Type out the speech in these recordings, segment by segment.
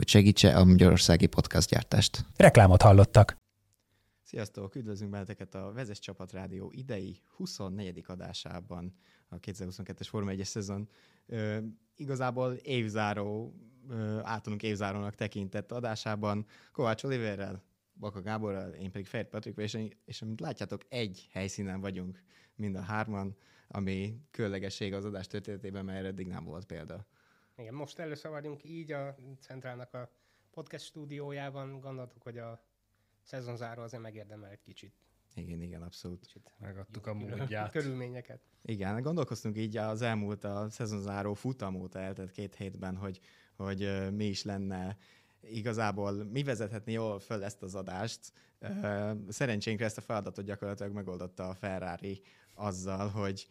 hogy segítse a magyarországi podcastgyártást. Reklámot hallottak. Sziasztok! Üdvözlünk benneteket a Vezes Csapat Rádió idei 24. adásában a 2022-es Forma 1-es szezon. Ö, igazából évzáró, ö, általunk évzárónak tekintett adásában Kovács Oliverrel, Baka Gáborral, én pedig Fehér Patrik, és, és amint látjátok, egy helyszínen vagyunk mind a hárman, ami különlegesség az adás történetében, mert eddig nem volt példa. Igen, most először vagyunk így a Centrálnak a podcast stúdiójában. Gondoltuk, hogy a szezonzáró azért megérdemel egy kicsit. Igen, igen, abszolút. Kicsit Megadtuk a módját. Körülményeket. Igen, gondolkoztunk így az elmúlt a szezonzáró futam óta eltelt két hétben, hogy, hogy mi is lenne igazából mi vezethetni jól föl ezt az adást. Szerencsénkre ezt a feladatot gyakorlatilag megoldotta a Ferrari azzal, hogy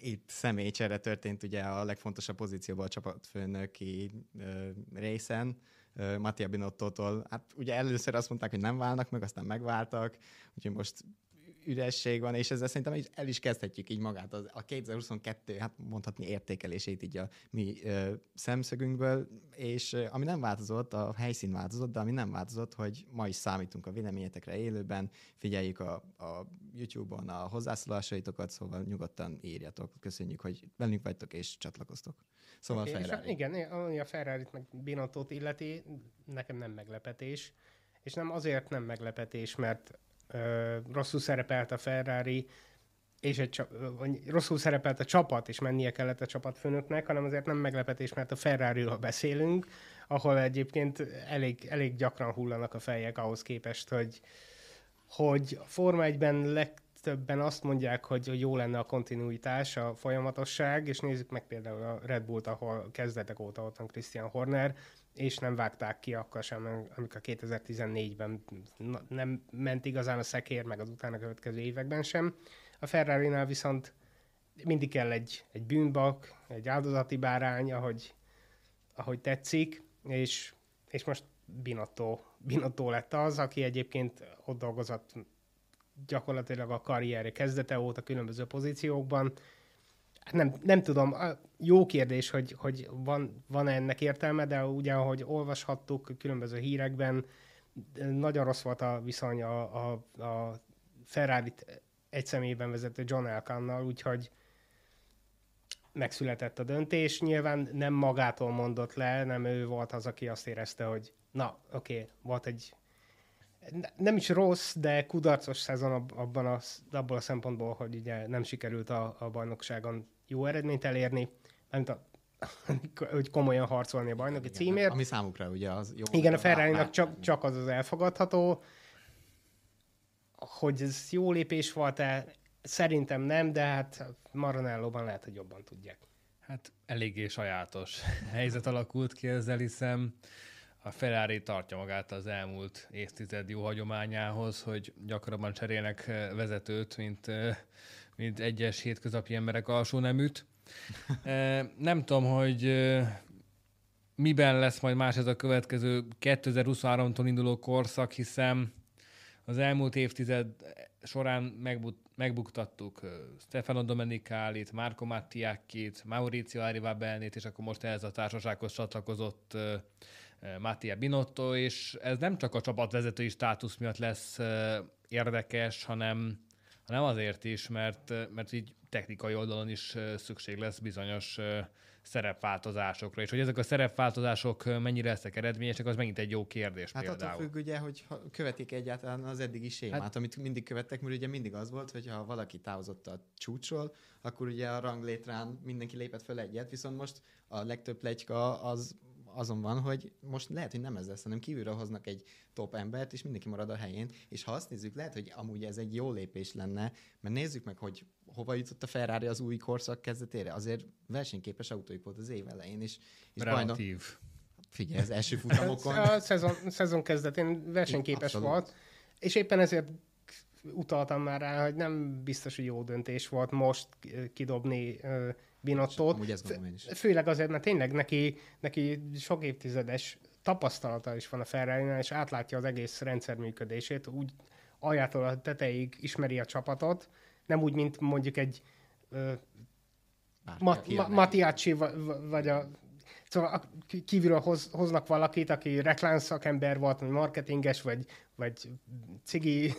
itt személycsere történt ugye a legfontosabb pozícióban a csapatfőnöki részen, Mattia Binottótól. Hát ugye először azt mondták, hogy nem válnak meg, aztán megváltak, úgyhogy most üresség van, és ezzel szerintem el is kezdhetjük így magát az, a 2022, hát mondhatni értékelését így a mi ö, szemszögünkből, és ö, ami nem változott, a helyszín változott, de ami nem változott, hogy ma is számítunk a véleményetekre élőben, figyeljük a, a YouTube-on a hozzászólásaitokat, szóval nyugodtan írjatok. Köszönjük, hogy velünk vagytok és csatlakoztok. Szóval okay, Ferrari. igen, ami a Ferrari-t meg Binottót illeti, nekem nem meglepetés, és nem azért nem meglepetés, mert rosszul szerepelt a Ferrari, és egy rosszul szerepelt a csapat, és mennie kellett a csapatfőnöknek, hanem azért nem meglepetés, mert a Ferrari-ról beszélünk, ahol egyébként elég, elég gyakran hullanak a fejek ahhoz képest, hogy, hogy a Forma 1-ben legtöbben azt mondják, hogy jó lenne a kontinuitás, a folyamatosság, és nézzük meg például a Red Bullt, ahol kezdetek óta ott van Christian Horner, és nem vágták ki akkor sem, amikor 2014-ben nem ment igazán a szekér, meg az utána következő években sem. A ferrari viszont mindig kell egy, egy bűnbak, egy áldozati bárány, ahogy, ahogy tetszik, és, és most Binotto, Binotto lett az, aki egyébként ott dolgozott gyakorlatilag a karrierje kezdete óta különböző pozíciókban, nem, nem tudom, jó kérdés, hogy, hogy van, van-e ennek értelme, de ugye, ahogy olvashattuk különböző hírekben, nagyon rossz volt a viszony a, a, a ferrari egy személyben vezető John Elkannal, úgyhogy megszületett a döntés. Nyilván nem magától mondott le, nem ő volt az, aki azt érezte, hogy na, oké, okay, volt egy nem is rossz, de kudarcos szezon abban a, abban a szempontból, hogy ugye nem sikerült a, a bajnokságon jó eredményt elérni, nem a, hogy komolyan harcolni a bajnoki Igen, címért. Ami számukra ugye az jó. Igen, a ferrari csak, csak az az elfogadható. Hogy ez jó lépés volt-e, szerintem nem, de hát Maranellóban lehet, hogy jobban tudják. Hát eléggé sajátos helyzet alakult ki ezzel, hiszem a Ferrari tartja magát az elmúlt évtized jó hagyományához, hogy gyakrabban cserélnek vezetőt, mint mint egyes hétköznapi emberek alsó neműt. Nem tudom, hogy miben lesz majd más ez a következő 2023-tól induló korszak, hiszen az elmúlt évtized során megbuktattuk Stefano Domenicálit, Marco Mattiakit, Maurizio Arrivabelnét, és akkor most ehhez a társasághoz csatlakozott Mattia Binotto, és ez nem csak a csapatvezetői státusz miatt lesz érdekes, hanem hanem azért is, mert, mert így technikai oldalon is szükség lesz bizonyos szerepváltozásokra, és hogy ezek a szerepváltozások mennyire lesznek eredményesek, az megint egy jó kérdés hát például. attól függ ugye, hogy követik egyáltalán az eddigi sémát, hát, amit mindig követtek, mert ugye mindig az volt, hogy ha valaki távozott a csúcsról, akkor ugye a ranglétrán mindenki lépett fel egyet, viszont most a legtöbb plegyka az azon van, hogy most lehet, hogy nem ez lesz, hanem kívülről hoznak egy top embert, és mindenki marad a helyén, és ha azt nézzük, lehet, hogy amúgy ez egy jó lépés lenne, mert nézzük meg, hogy hova jutott a Ferrari az új korszak kezdetére. Azért versenyképes autóik volt az év elején, és, és Relatív. Bajnok, Figyelj, az első futamokon... A szezon, szezon kezdetén versenyképes Abszolút. volt, és éppen ezért utaltam már rá, hogy nem biztos, hogy jó döntés volt most kidobni Binottót. Főleg azért, mert tényleg neki, neki sok évtizedes tapasztalata is van a ferrari és átlátja az egész rendszer működését, úgy aljától a tetejéig ismeri a csapatot, nem úgy, mint mondjuk egy ö, Ma, aki ma, jön Matiacci va- va- vagy a Szóval kívülről hoz, hoznak valakit, aki reklám szakember volt, vagy marketinges, vagy, vagy cigi,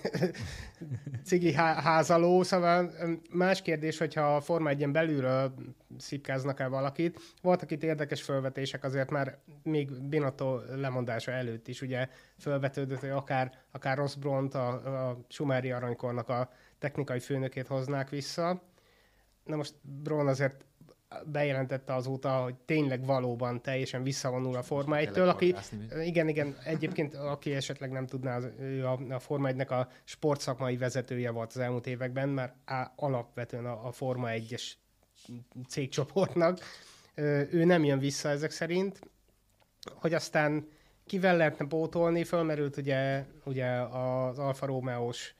cigi há- házaló, szóval más kérdés, hogyha a Forma 1 belülről szipkáznak el valakit. Voltak itt érdekes felvetések, azért már még Binotto lemondása előtt is ugye felvetődött, hogy akár, akár Ross Bront, a, a Schumári aranykornak a technikai főnökét hoznák vissza. Na most Braun azért bejelentette azóta, hogy tényleg valóban teljesen visszavonul a Forma 1-től, Kellett aki, horgászni. igen, igen, egyébként aki esetleg nem tudná, az, ő a, a Forma 1-nek a sportszakmai vezetője volt az elmúlt években, már á, alapvetően a, a Forma 1-es cégcsoportnak. Ő nem jön vissza ezek szerint, hogy aztán kivel lehetne pótolni, fölmerült ugye, ugye az Alfa Romeo-s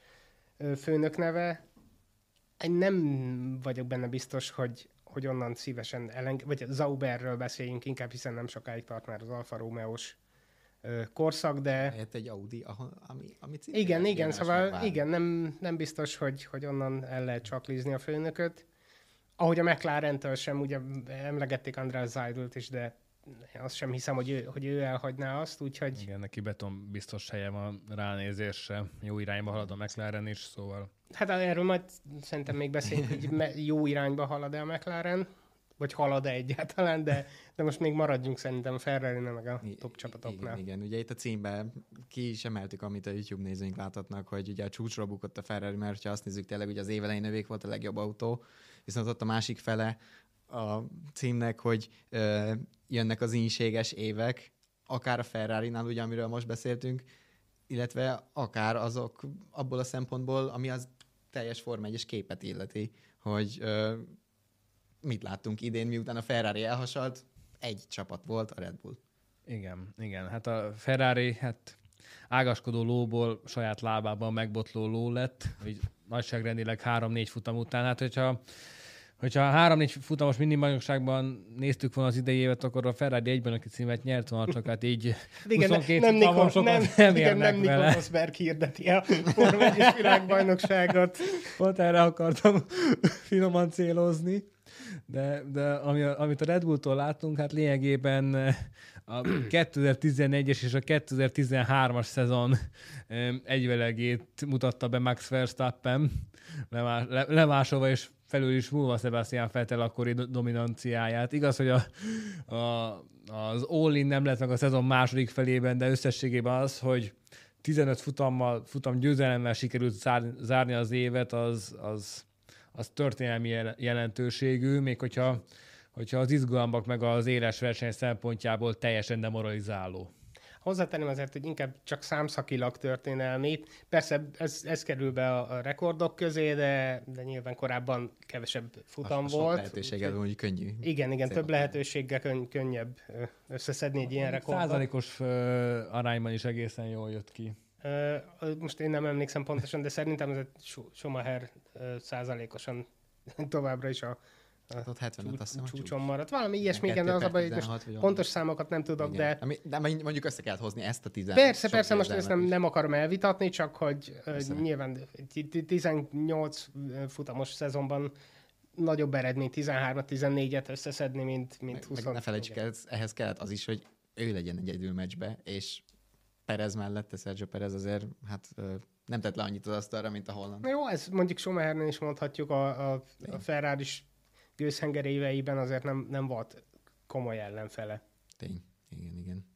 főnök neve. Én nem vagyok benne biztos, hogy, hogy onnan szívesen eleng... vagy Zauberről beszéljünk inkább, hiszen nem sokáig tart már az Alfa Romeo-s ö, korszak, de Helyett egy Audi, ami, ami igen, igen, szóval igen, nem, nem biztos, hogy, hogy onnan el lehet csaklizni a főnököt. Ahogy a McLaren-től sem, ugye emlegették András Zajdult is, de azt sem hiszem, hogy ő, hogy ő elhagyná azt, úgyhogy Igen, neki beton biztos helye van ránézésre. Jó irányba halad a McLaren is, szóval hát erről majd szerintem még beszélünk, hogy jó irányba halad-e a McLaren, vagy halad-e egyáltalán, de, de most még maradjunk szerintem a ferrari meg a top csapatoknál. Igen, igen, ugye itt a címben ki is emeltük, amit a YouTube nézőink láthatnak, hogy ugye a csúcsra bukott a Ferrari, mert ha azt nézzük, tényleg ugye az évelején övék volt a legjobb autó, viszont ott a másik fele a címnek, hogy ö, jönnek az ínséges évek, akár a Ferrari-nál, ugye, amiről most beszéltünk, illetve akár azok abból a szempontból, ami az teljes Forma 1 képet illeti, hogy ö, mit láttunk idén, miután a Ferrari elhasalt, egy csapat volt, a Red Bull. igen, igen. Hát a Ferrari, hát ágaskodó lóból saját lábában megbotló ló lett, így nagyságrendileg három-négy futam után. Hát hogyha Hogyha három-négy futamos minibajnokságban néztük volna az idei évet, akkor a Ferrari egyben, aki címet nyert volna, csak hát így Igen, 22 nem, Nikol, nem, nem igen, nem. Nikol Rosberg hirdeti a Forma 1 világbajnokságot. Pont erre akartam finoman célozni. De, de ami, amit a Red Bulltól láttunk, hát lényegében a 2014-es és a 2013-as szezon egyvelegét mutatta be Max Verstappen, lemá- le- lemásolva és felül is múlva Sebastian Vettel akkori do- dominanciáját. Igaz, hogy a, a, az all nem lett meg a szezon második felében, de összességében az, hogy 15 futammal, futam győzelemmel sikerült zár, zárni az évet, az, az, az történelmi jel- jelentőségű, még hogyha, hogyha az izgalmak meg az éles verseny szempontjából teljesen demoralizáló. Hozzátenném azért, hogy inkább csak számszakilag történelmi. Persze ez, ez kerül be a, a rekordok közé, de, de nyilván korábban kevesebb futam a sok volt. lehetőséggel mondjuk könnyű. Igen, igen, több lehetőséggel könny- könnyebb összeszedni egy ilyen rekordot. Százalékos arányban is egészen jól jött ki. Ö, Most én nem emlékszem pontosan, de szerintem ez egy Schu- Schumacher ö, százalékosan továbbra is a, Ott 75 azt hiszem, csúcson maradt. Valami ilyesmi, igen, de az a per baj, hogy most 16 vagy pontos számokat nem tudok, Igen. de Ami, de mondjuk össze kellett hozni ezt a 10 Persze, persze, most ezt nem, is. nem akarom elvitatni, csak hogy Persze. nyilván ti- ti- 18 futamos szezonban nagyobb eredmény 13-14-et összeszedni, mint, mint Meg, 20. meg ne felejtsük el, ehhez kellett az is, hogy ő legyen egyedül meccsbe, és Perez mellette, Sergio Perez azért hát nem tett le annyit az asztalra, mint a holland. Jó, ez mondjuk Schumachernél is mondhatjuk, a, a, a ferrari gőzhenger éveiben azért nem, nem volt komoly ellenfele. Tény. Igen, igen.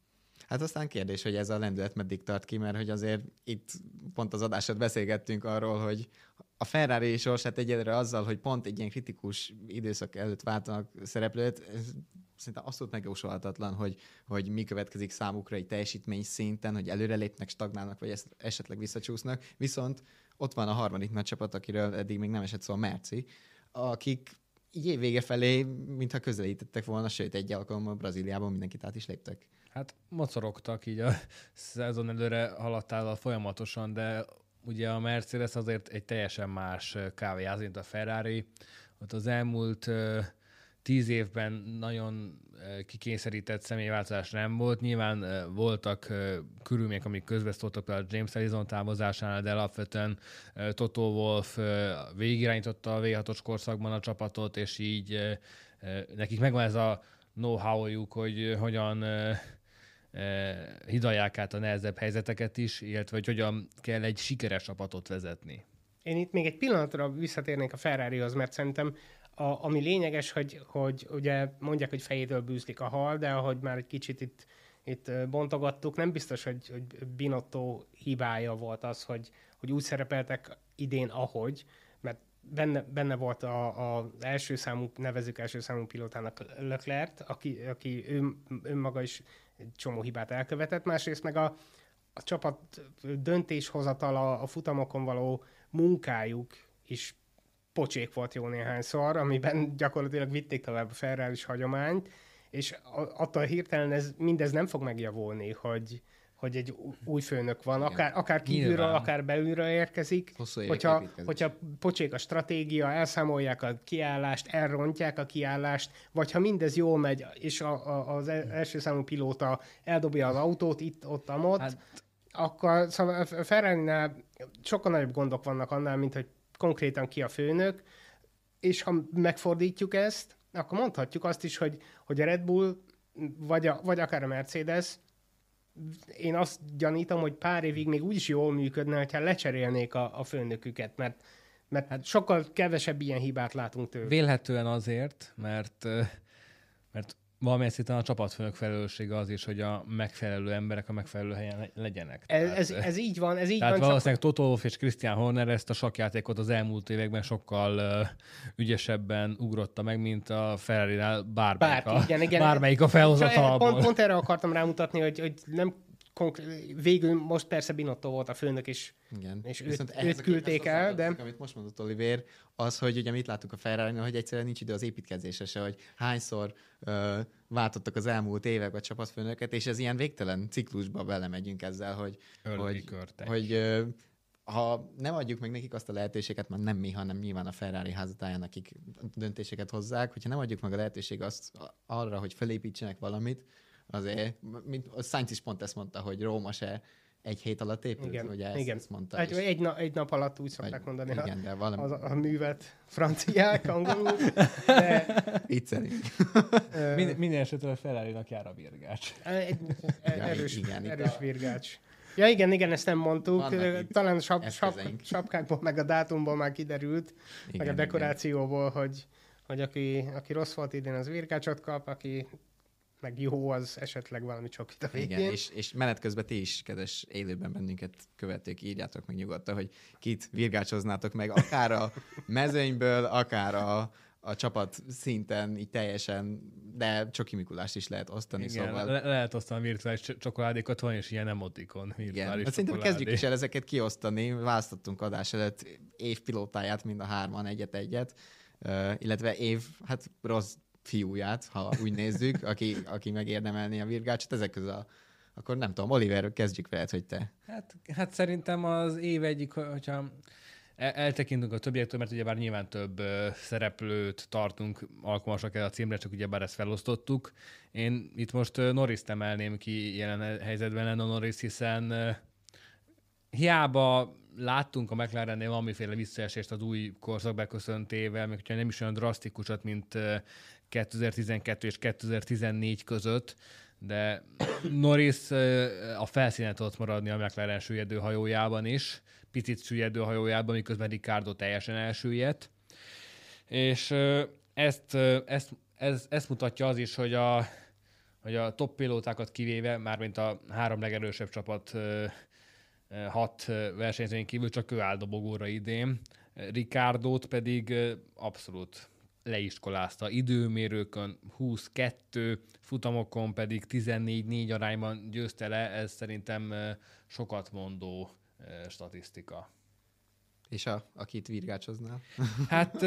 Hát aztán kérdés, hogy ez a lendület meddig tart ki, mert hogy azért itt pont az adásod beszélgettünk arról, hogy a Ferrari sorsát egyedre azzal, hogy pont egy ilyen kritikus időszak előtt váltanak szereplőt, ez szerintem abszolút megjósolhatatlan, hogy, hogy mi következik számukra egy teljesítmény szinten, hogy előrelépnek, stagnálnak, vagy esetleg visszacsúsznak. Viszont ott van a harmadik nagy csapat, akiről eddig még nem esett szó, a Merci, akik így év vége felé, mintha közelítettek volna, sőt, egy alkalommal Brazíliában mindenkit át is léptek. Hát mocorogtak így a szezon előre haladtál folyamatosan, de ugye a Mercedes azért egy teljesen más kávéház, mint a Ferrari. Ott az elmúlt tíz évben nagyon kikényszerített személyváltozás nem volt. Nyilván voltak körülmények, amik közbeszóltak például James Ellison távozásánál, de alapvetően Toto Wolf végigirányította a V6-os korszakban a csapatot, és így nekik megvan ez a know-how-juk, hogy hogyan hidalják át a nehezebb helyzeteket is, illetve hogy hogyan kell egy sikeres csapatot vezetni. Én itt még egy pillanatra visszatérnék a Ferrarihoz, mert szerintem a, ami lényeges, hogy, hogy ugye mondják, hogy fejétől bűzlik a hal, de ahogy már egy kicsit itt, itt bontogattuk, nem biztos, hogy, hogy Binotto hibája volt az, hogy, hogy úgy szerepeltek idén, ahogy, mert benne, benne volt a, a első számú, nevezük első számú pilótának Leclerc, aki, aki ő, önmaga is egy csomó hibát elkövetett, másrészt meg a, a csapat döntéshozatala, a futamokon való munkájuk is pocsék volt jó néhányszor, amiben gyakorlatilag vitték tovább a ferrari hagyományt, és attól hirtelen ez, mindez nem fog megjavulni, hogy, hogy egy új főnök van, akár, akár kívülről, Nyilván. akár belülről érkezik. hogyha, hogyha pocsék a stratégia, elszámolják a kiállást, elrontják a kiállást, vagy ha mindez jól megy, és a, a, az e- első számú pilóta eldobja az autót itt, ott, amott, hát... akkor szóval a ferrari sokkal nagyobb gondok vannak annál, mint hogy konkrétan ki a főnök, és ha megfordítjuk ezt, akkor mondhatjuk azt is, hogy, hogy a Red Bull, vagy, a, vagy akár a Mercedes, én azt gyanítom, hogy pár évig még úgy is jól működne, hogyha lecserélnék a, a főnöküket, mert, mert hát sokkal kevesebb ilyen hibát látunk tőle. Vélhetően azért, mert, valamilyen szinten a csapatfőnök felelőssége az is, hogy a megfelelő emberek a megfelelő helyen legyenek. Ez, tehát, ez, ez így van, ez így tehát van. valószínűleg csak... Toto Wolff és Christian Horner ezt a sakjátékot az elmúlt években sokkal uh, ügyesebben ugrotta meg, mint a Ferrari-nál bármelyik, Bárki, a, igen, igen. bármelyik a felhozatalból. Pont, pont erre akartam rámutatni, hogy, hogy nem konkrét, végül most persze Binotto volt a főnök, és, Igen. és őt, őt küldték el, de... Amit most mondott Oliver, az, hogy ugye mit látunk a ferrari hogy egyszerűen nincs idő az építkezésre se, hogy hányszor ö, váltottak az elmúlt évek a csapatfőnöket, és ez ilyen végtelen ciklusba belemegyünk ezzel, hogy, hogy, hogy ö, ha nem adjuk meg nekik azt a lehetőséget, mert nem mi, hanem nyilván a Ferrari házatáján, akik döntéseket hozzák, hogyha nem adjuk meg a lehetőséget azt arra, hogy felépítsenek valamit, azért, mint a Sainz is pont ezt mondta, hogy Róma se egy hét alatt épült, igen, ugye ezt, igen. ezt mondta. Egy, egy, na, egy nap alatt úgy szokták vagy, mondani igen, de valami... a, a művet franciák, angolul, de... Itt szerint. Min, minden esetre a ferrari jár a virgács. Egy, erős, igen, erős a... virgács. Ja igen, igen, ezt nem mondtuk. Vannak Talán sap, sap, sapkákból, meg a dátumból már kiderült, igen, meg a dekorációból, igen. hogy, hogy aki, aki rossz volt idén, az virgácsot kap, aki meg jó, az esetleg valami csokit a végén. Igen, és, és menet közben ti is, kedves élőben bennünket követők, írjátok meg nyugodtan, hogy kit virgácsoznátok meg, akár a mezőnyből, akár a, a csapat szinten így teljesen, de Csoki Mikulást is lehet osztani, Igen, szóval... Le- lehet osztani virtuális csokoládékat, van is ilyen emotikon virtuális Igen, szerintem kezdjük is el ezeket kiosztani, választottunk adás előtt év pilótáját mind a hárman egyet-egyet, uh, illetve év, hát rossz fiúját, ha úgy nézzük, aki, aki megérdemelné a virgácsot, ezek közül a akkor nem tudom, Oliver, kezdjük veled, hogy te. Hát, hát szerintem az év egyik, hogyha eltekintünk a többiektől, mert ugyebár nyilván több szereplőt tartunk alkalmasak el a címre, csak ugyebár ezt felosztottuk. Én itt most Norris-t emelném ki jelen helyzetben Lando Norris, hiszen hiába láttunk a McLarennél valamiféle visszaesést az új korszak beköszöntével, még hogyha nem is olyan drasztikusat, mint 2012 és 2014 között, de Norris a felszínen tudott maradni a McLaren süllyedő hajójában is, picit süllyedő hajójában, miközben Ricardo teljesen elsüllyedt. És ezt, ezt, ez, ezt mutatja az is, hogy a, hogy a top pilótákat kivéve, mármint a három legerősebb csapat hat versenyzőn kívül csak ő áll dobogóra idén. Ricardót pedig abszolút leiskolázta. Időmérőkön 22, futamokon pedig 14-4 arányban győzte le, ez szerintem sokat mondó statisztika. És a, akit virgácsoznál? Hát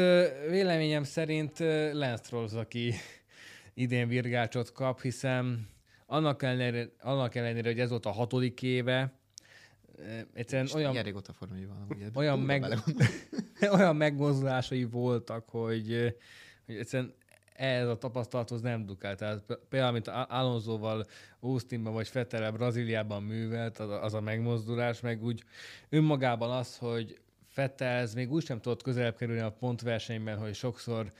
véleményem szerint Lance Stroll, aki idén virgácsot kap, hiszen annak ellenére, annak ellenére, hogy ez volt a hatodik éve, egyszerűen És olyan, Ilyen régóta formai van. Ugye, olyan, meg. olyan megmozdulásai voltak, hogy, hogy egyszerűen ez a tapasztalathoz nem dukál. Tehát például, amit Al- Alonsoval Austinban vagy Fettelel Brazíliában művelt, az a, az a megmozdulás, meg úgy önmagában az, hogy Fettel ez még úgy sem tudott közelebb kerülni a pontversenyben, hogy sokszor eh,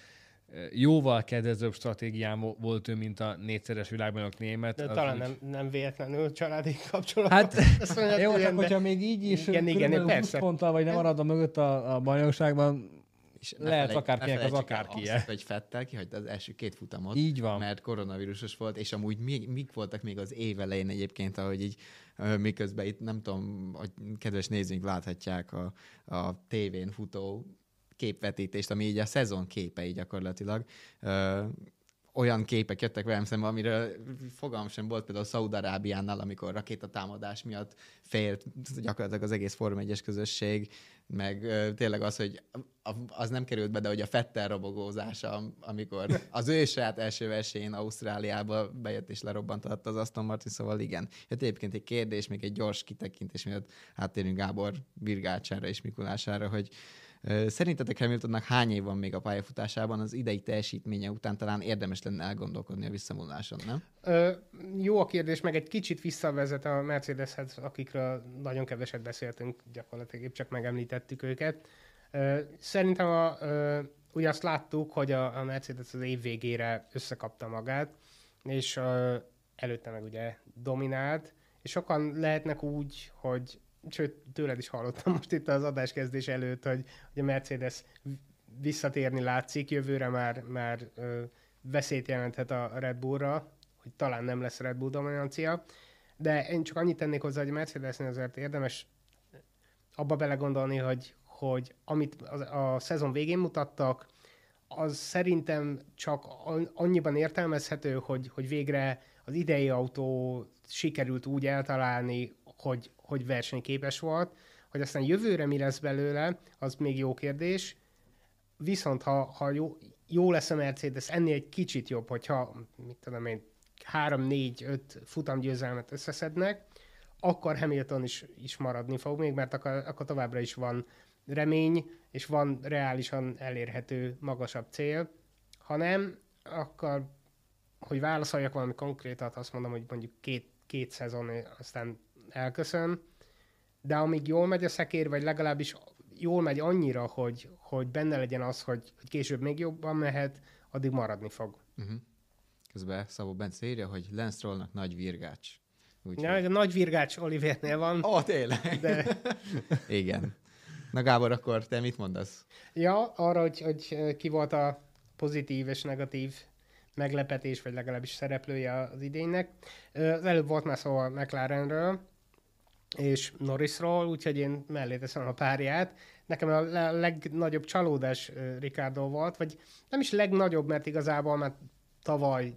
jóval kedvezőbb stratégián vo- volt ő, mint a négyszeres világbajnok német. De talán úgy- nem, nem véletlenül családi kapcsolat. Hát, Ezt mondjad, jó, csak de- hogyha még így is Igen, igen, körülbelül 20 persze. ponttal vagy nem marad a mögött a, a bajnokságban, És Lehet felejt- akárkinek ne az akárkie. Azt, hogy Fettel kihagyta az első két futamot, így van. mert koronavírusos volt, és amúgy még, mik voltak még az év elején egyébként, ahogy így miközben itt nem tudom, hogy kedves nézőink láthatják a, a tévén futó képvetítést, ami így a szezon képei gyakorlatilag. Ö, olyan képek jöttek velem szembe, amiről fogalmam sem volt, például Szaudarábiánál, amikor rakétatámadás miatt félt gyakorlatilag az egész Form 1 közösség, meg ö, tényleg az, hogy az nem került be, de hogy a Fettel robogózása, amikor az ő saját első versenyén Ausztráliába bejött és lerobbantatta az Aston Martin, szóval igen. Jött egyébként egy kérdés, még egy gyors kitekintés, miatt áttérünk Gábor virgácsára és Mikulására, hogy Szerintetek Hamiltonnak hány év van még a pályafutásában, az idei teljesítménye után talán érdemes lenne elgondolkodni a visszavonuláson, nem? Ö, jó a kérdés, meg egy kicsit visszavezet a Mercedeshez, akikről nagyon keveset beszéltünk, gyakorlatilag épp csak megemlítettük őket. Szerintem a, ugye azt láttuk, hogy a, Mercedes az év végére összekapta magát, és előtte meg ugye dominált, és sokan lehetnek úgy, hogy sőt, tőled is hallottam most itt az adáskezdés előtt, hogy, hogy a Mercedes visszatérni látszik, jövőre már, már ö, veszélyt jelenthet a Red Bullra, hogy talán nem lesz Red Bull dominancia, de én csak annyit tennék hozzá, hogy a Mercedesnél azért érdemes abba belegondolni, hogy, hogy amit a, a szezon végén mutattak, az szerintem csak an- annyiban értelmezhető, hogy, hogy végre az idei autó sikerült úgy eltalálni, hogy, hogy versenyképes volt, hogy aztán jövőre mi lesz belőle, az még jó kérdés. Viszont ha, ha jó, jó lesz a Mercedes, ennél egy kicsit jobb, hogyha, mit tudom én, 3-4-5 futamgyőzelmet összeszednek, akkor Hamilton is, is maradni fog még, mert akkor, akkor továbbra is van remény, és van reálisan elérhető magasabb cél. Ha nem, akkor, hogy válaszoljak valami konkrétat, azt mondom, hogy mondjuk két, két szezon, aztán elköszön, de amíg jól megy a szekér, vagy legalábbis jól megy annyira, hogy, hogy benne legyen az, hogy, hogy később még jobban mehet, addig maradni fog. Uh-huh. Közben Szabó Bence írja, hogy Lance Strollnak nagy virgács. Úgyhogy... Ja, a nagy virgács Olivernél van, Ó, oh, tényleg? de Igen. Na Gábor, akkor te mit mondasz? ja, arra, hogy, hogy ki volt a pozitív és negatív meglepetés, vagy legalábbis szereplője az idénynek. Az előbb volt már szó a McLarenről, és Norrisról, úgyhogy én mellé teszem a párját. Nekem a le- legnagyobb csalódás Ricardo volt, vagy nem is legnagyobb, mert igazából már tavaly,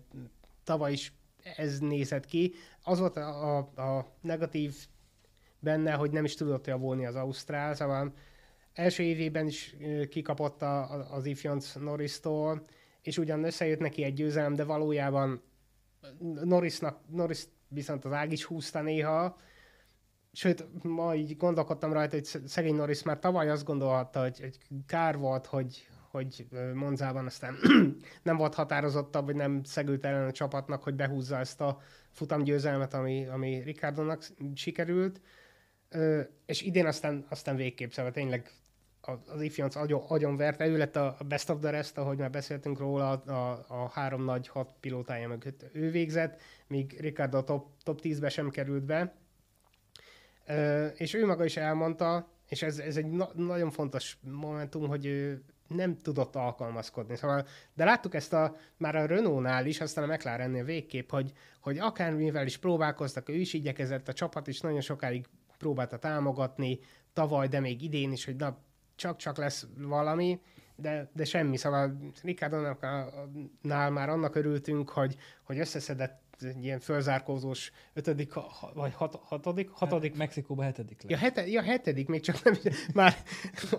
tavaly is ez nézett ki. Az volt a, a, a negatív benne, hogy nem is tudott javulni az Ausztrál, szóval első évében is kikapott a, a- az ifjonc Norris-tól, és ugyan összejött neki egy győzelem, de valójában Norrisnak, Norris viszont az ág is húzta néha, Sőt, ma így gondolkodtam rajta, hogy sz- szegény Norris már tavaly azt gondolhatta, hogy, hogy kár volt, hogy, hogy Monzában aztán nem volt határozottabb, vagy nem szegült ellen a csapatnak, hogy behúzza ezt a futamgyőzelmet, ami, ami Ricardónak sikerült. Ö, és idén aztán, aztán végképp, szóval tényleg az ifjonc agyon, agyon verte, ő lett a best of the rest, ahogy már beszéltünk róla, a, a három nagy hat pilótája mögött ő végzett, míg Ricardo a top, top 10-be sem került be. Ö, és ő maga is elmondta, és ez, ez egy na- nagyon fontos momentum, hogy ő nem tudott alkalmazkodni. Szóval, de láttuk ezt a, már a Renault-nál is, aztán a McLarennél végképp, hogy, hogy akármivel is próbálkoztak, ő is igyekezett, a csapat is nagyon sokáig próbálta támogatni, tavaly, de még idén is, hogy na, csak-csak lesz valami, de, de semmi. Szóval Ricardo-nál már annak örültünk, hogy, hogy összeszedett egy ilyen fölzárkózós ötödik, ha, vagy hat, hatodik, hatodik. Hát, Mexikóban hetedik lett. Ja, hete, ja, hetedik, még csak nem, már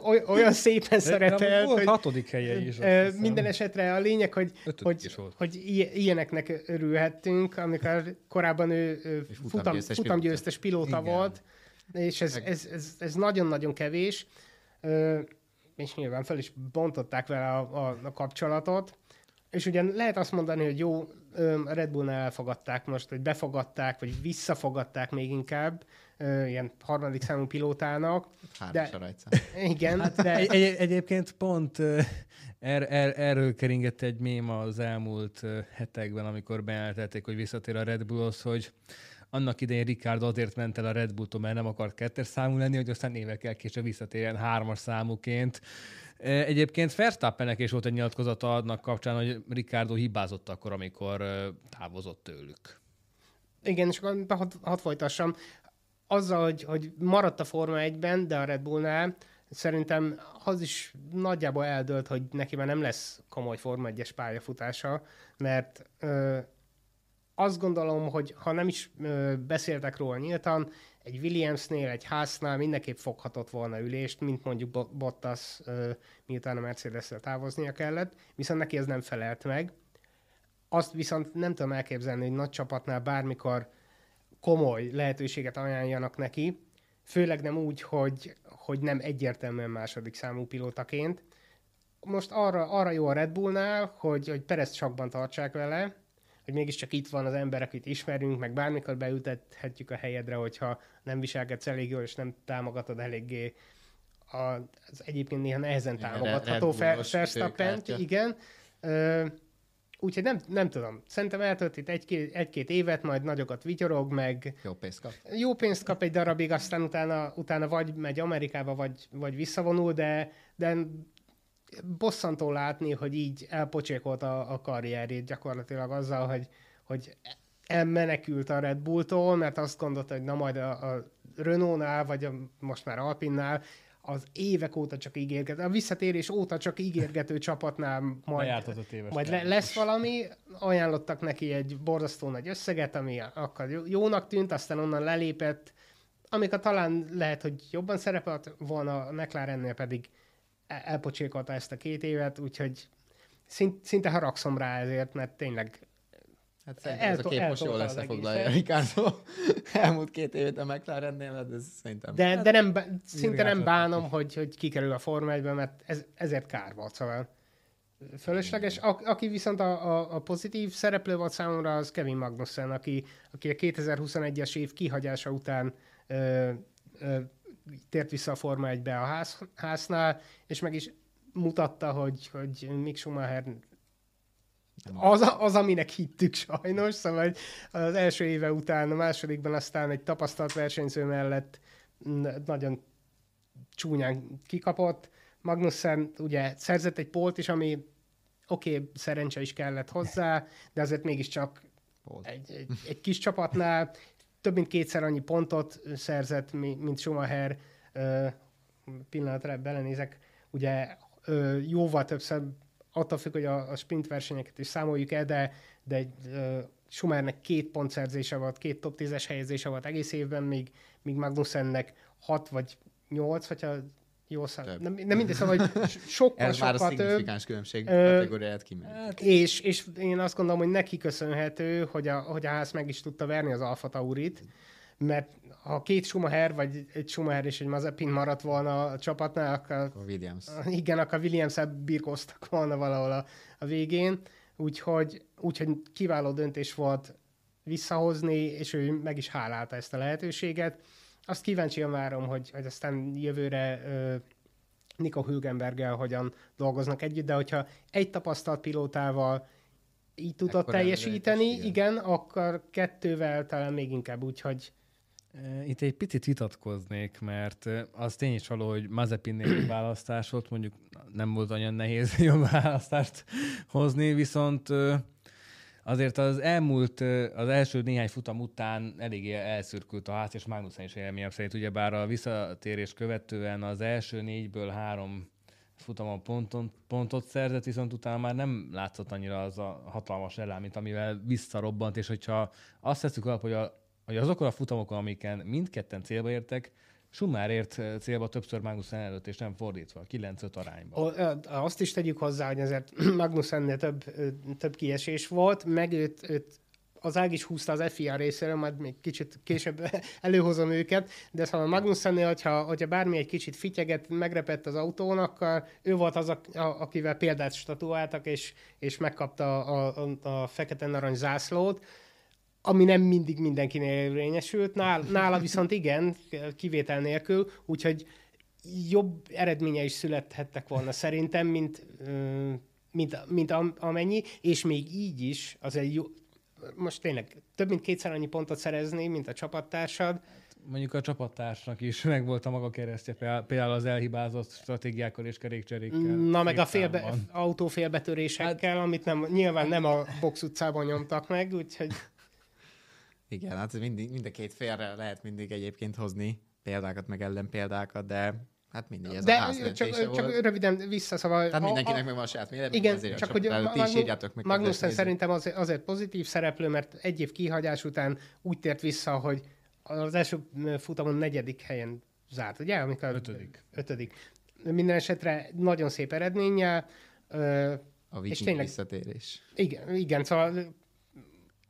oly- olyan szépen szerepelt, volt hogy hatodik helye is. ö, hiszem. minden esetre a lényeg, hogy, Ötödik hogy, is volt. hogy ilyeneknek örülhettünk, amikor korábban ő, futamgyőztes futamgyőztes pilóta Igen. volt, és ez, ez, ez, ez nagyon-nagyon kevés, és nyilván fel is bontották vele a, a, a kapcsolatot, és ugye lehet azt mondani, hogy jó, a Red Bullnál elfogadták most, hogy befogadták, vagy visszafogadták még inkább, ilyen harmadik számú pilótának. Hármas De- a. Igen, hát, de... Egy, egy, egyébként pont er, er, erről keringett egy mém az elmúlt hetekben, amikor bejelentették, hogy visszatér a Red Bullhoz, hogy annak idején Ricardo azért ment el a Red Bulltól, mert nem akart kettes számú lenni, hogy aztán évekkel később visszatérjen hármas számúként. Ö, Egyébként Verstappennek is volt egy nyilatkozata annak kapcsán, hogy Ricardo hibázott akkor, amikor ö, távozott tőlük. Igen, és akkor hadd had folytassam. Azzal, hogy, hogy maradt a Forma 1-ben, de a Red Bullnál, szerintem az is nagyjából eldőlt, hogy neki már nem lesz komoly Forma 1-es pályafutása, mert ö, azt gondolom, hogy ha nem is ö, beszéltek róla nyíltan, egy Williamsnél, egy Haasnál mindenképp foghatott volna ülést, mint mondjuk Bo- Bottas, miután a Mercedes-szel távoznia kellett, viszont neki ez nem felelt meg. Azt viszont nem tudom elképzelni, hogy nagy csapatnál bármikor komoly lehetőséget ajánljanak neki, főleg nem úgy, hogy, hogy nem egyértelműen második számú pilótaként. Most arra, arra jó a Red Bullnál, hogy, hogy Perez csakban tartsák vele, hogy mégiscsak itt van az ember, akit ismerünk, meg bármikor beültethetjük a helyedre, hogyha nem viselkedsz elég jól, és nem támogatod eléggé a, az egyébként néha nehezen támogatható Red Fer- Bullos Verstappen, főkártya. igen. Ö, úgyhogy nem, nem tudom. Szerintem eltölt itt egy-két, egy-két évet, majd nagyokat vigyorog, meg Jó pénzt kap. jó pénzt kap egy darabig, aztán utána, utána vagy megy Amerikába, vagy, vagy visszavonul, de, de bosszantó látni, hogy így elpocsékolt a, a karrierjét gyakorlatilag azzal, hogy, hogy elmenekült a Red Bulltól, mert azt gondolta, hogy na majd a, a Renault-nál, vagy a, most már Alpinnál az évek óta csak ígérgető, a visszatérés óta csak ígérgető csapatnál majd, majd le, lesz valami, ajánlottak neki egy borzasztó nagy összeget, ami akkor jó- jónak tűnt, aztán onnan lelépett, amikor talán lehet, hogy jobban szerepelt volna, a McLarennél pedig elpocsékolta ezt a két évet, úgyhogy szint, szinte haragszom rá ezért, mert tényleg Hát szerintem ez a kép most jól összefoglalja. Ricardo elmúlt két évet a McLarennél, de ez szerintem... De, de nem, bá- szinte nem bánom, hogy, hogy kikerül a Forma 1 mert ez, ezért kár volt, szóval fölösleges. A, aki viszont a, a, a pozitív szereplő volt számomra, az Kevin Magnussen, aki, aki a 2021-es év kihagyása után ö, ö, tért vissza a Forma 1-be a ház, háznál, és meg is mutatta, hogy, hogy Mick Schumacher az, az, aminek hittük sajnos, szóval az első éve után, a másodikban aztán egy tapasztalt versenyző mellett nagyon csúnyán kikapott. Magnussen ugye szerzett egy polt is, ami oké, okay, szerencse is kellett hozzá, de azért mégiscsak Volt. egy, egy, egy kis csapatnál több mint kétszer annyi pontot szerzett, mi- mint Schumacher. Pillanatra belenézek, ugye jóval többször, attól függ, hogy a, sprint versenyeket is számoljuk el, de, de egy, ö, Schumachernek két pontszerzése volt, két top 10-es helyezése volt egész évben, míg, míg Magnussennek hat vagy nyolc, hogyha jól szám. Több. Nem, nem mindegy, szóval, hogy sokkal, Ez már a sokkal több. szignifikáns különbség Ö, kategóriáját kimondja. Hát, És, és én azt gondolom, hogy neki köszönhető, hogy a, hogy a ház meg is tudta verni az Alfa Taurit, mert ha két Schumacher, vagy egy Schumacher és egy Mazepin maradt volna a csapatnál, akkor A Williams. igen, akkor williams birkóztak volna valahol a, a végén, úgyhogy, úgyhogy kiváló döntés volt visszahozni, és ő meg is hálálta ezt a lehetőséget. Azt kíváncsian várom, hogy, hogy aztán jövőre ö, Nico Hülkenberggel hogyan dolgoznak együtt, de hogyha egy tapasztalt pilótával így tudott Ekkora teljesíteni, igen, akkor kettővel talán még inkább úgy, hogy E, Itt egy picit vitatkoznék, mert az tény is való, hogy Mazepinnél választás volt, mondjuk nem volt olyan nehéz jobb választást hozni, viszont azért az elmúlt, az első néhány futam után eléggé elszürkült a ház, és Magnussen is élményem szerint, ugyebár a visszatérés követően az első négyből három futamon ponton, pontot szerzett, viszont utána már nem látszott annyira az a hatalmas elem, mint amivel visszarobbant, és hogyha azt tesszük alap, hogy, a, hogy azokon a futamokon, amiken mindketten célba értek, Schumacher ért célba többször Magnussen előtt, és nem fordítva, 9-5 arányban. Azt is tegyük hozzá, hogy azért Magnussennél több, több kiesés volt, meg őt, őt az ág is húzta az FIA részéről, majd még kicsit később előhozom őket, de szóval Magnussennél, hogyha, hogyha bármi egy kicsit fityeget, megrepett az autón, akkor ő volt az, a, a, akivel példát statuáltak, és, és megkapta a, a, a fekete-narancs zászlót, ami nem mindig mindenkinél érvényesült. Nála, nála viszont igen, kivétel nélkül, úgyhogy jobb eredménye is születhettek volna szerintem, mint, mint, mint amennyi, és még így is az egy jó, most tényleg több mint kétszer annyi pontot szerezni, mint a csapattársad. Mondjuk a csapattársnak is meg volt a maga keresztje, például az elhibázott stratégiákkal és kerékcserékkel. Na, meg a félbe, autófélbetörésekkel, hát, amit nem, nyilván nem a box utcában nyomtak meg, úgyhogy... Igen, hát mindig, mind a két félre lehet mindig egyébként hozni példákat, meg ellenpéldákat, de Hát mindig ez De a ház csak, volt. csak röviden vissza, szóval... Tehát mindenkinek a, meg van a saját véleménye, Igen, ezért csak hogy a, ti is írjátok meg. Magnussen szerintem azért, azért pozitív szereplő, mert egy év kihagyás után úgy tért vissza, hogy az első futamon negyedik helyen zárt, ugye? Amikor ötödik. Ötödik. Minden esetre nagyon szép eredménye. A viking és tényleg, visszatérés. Igen, igen, szóval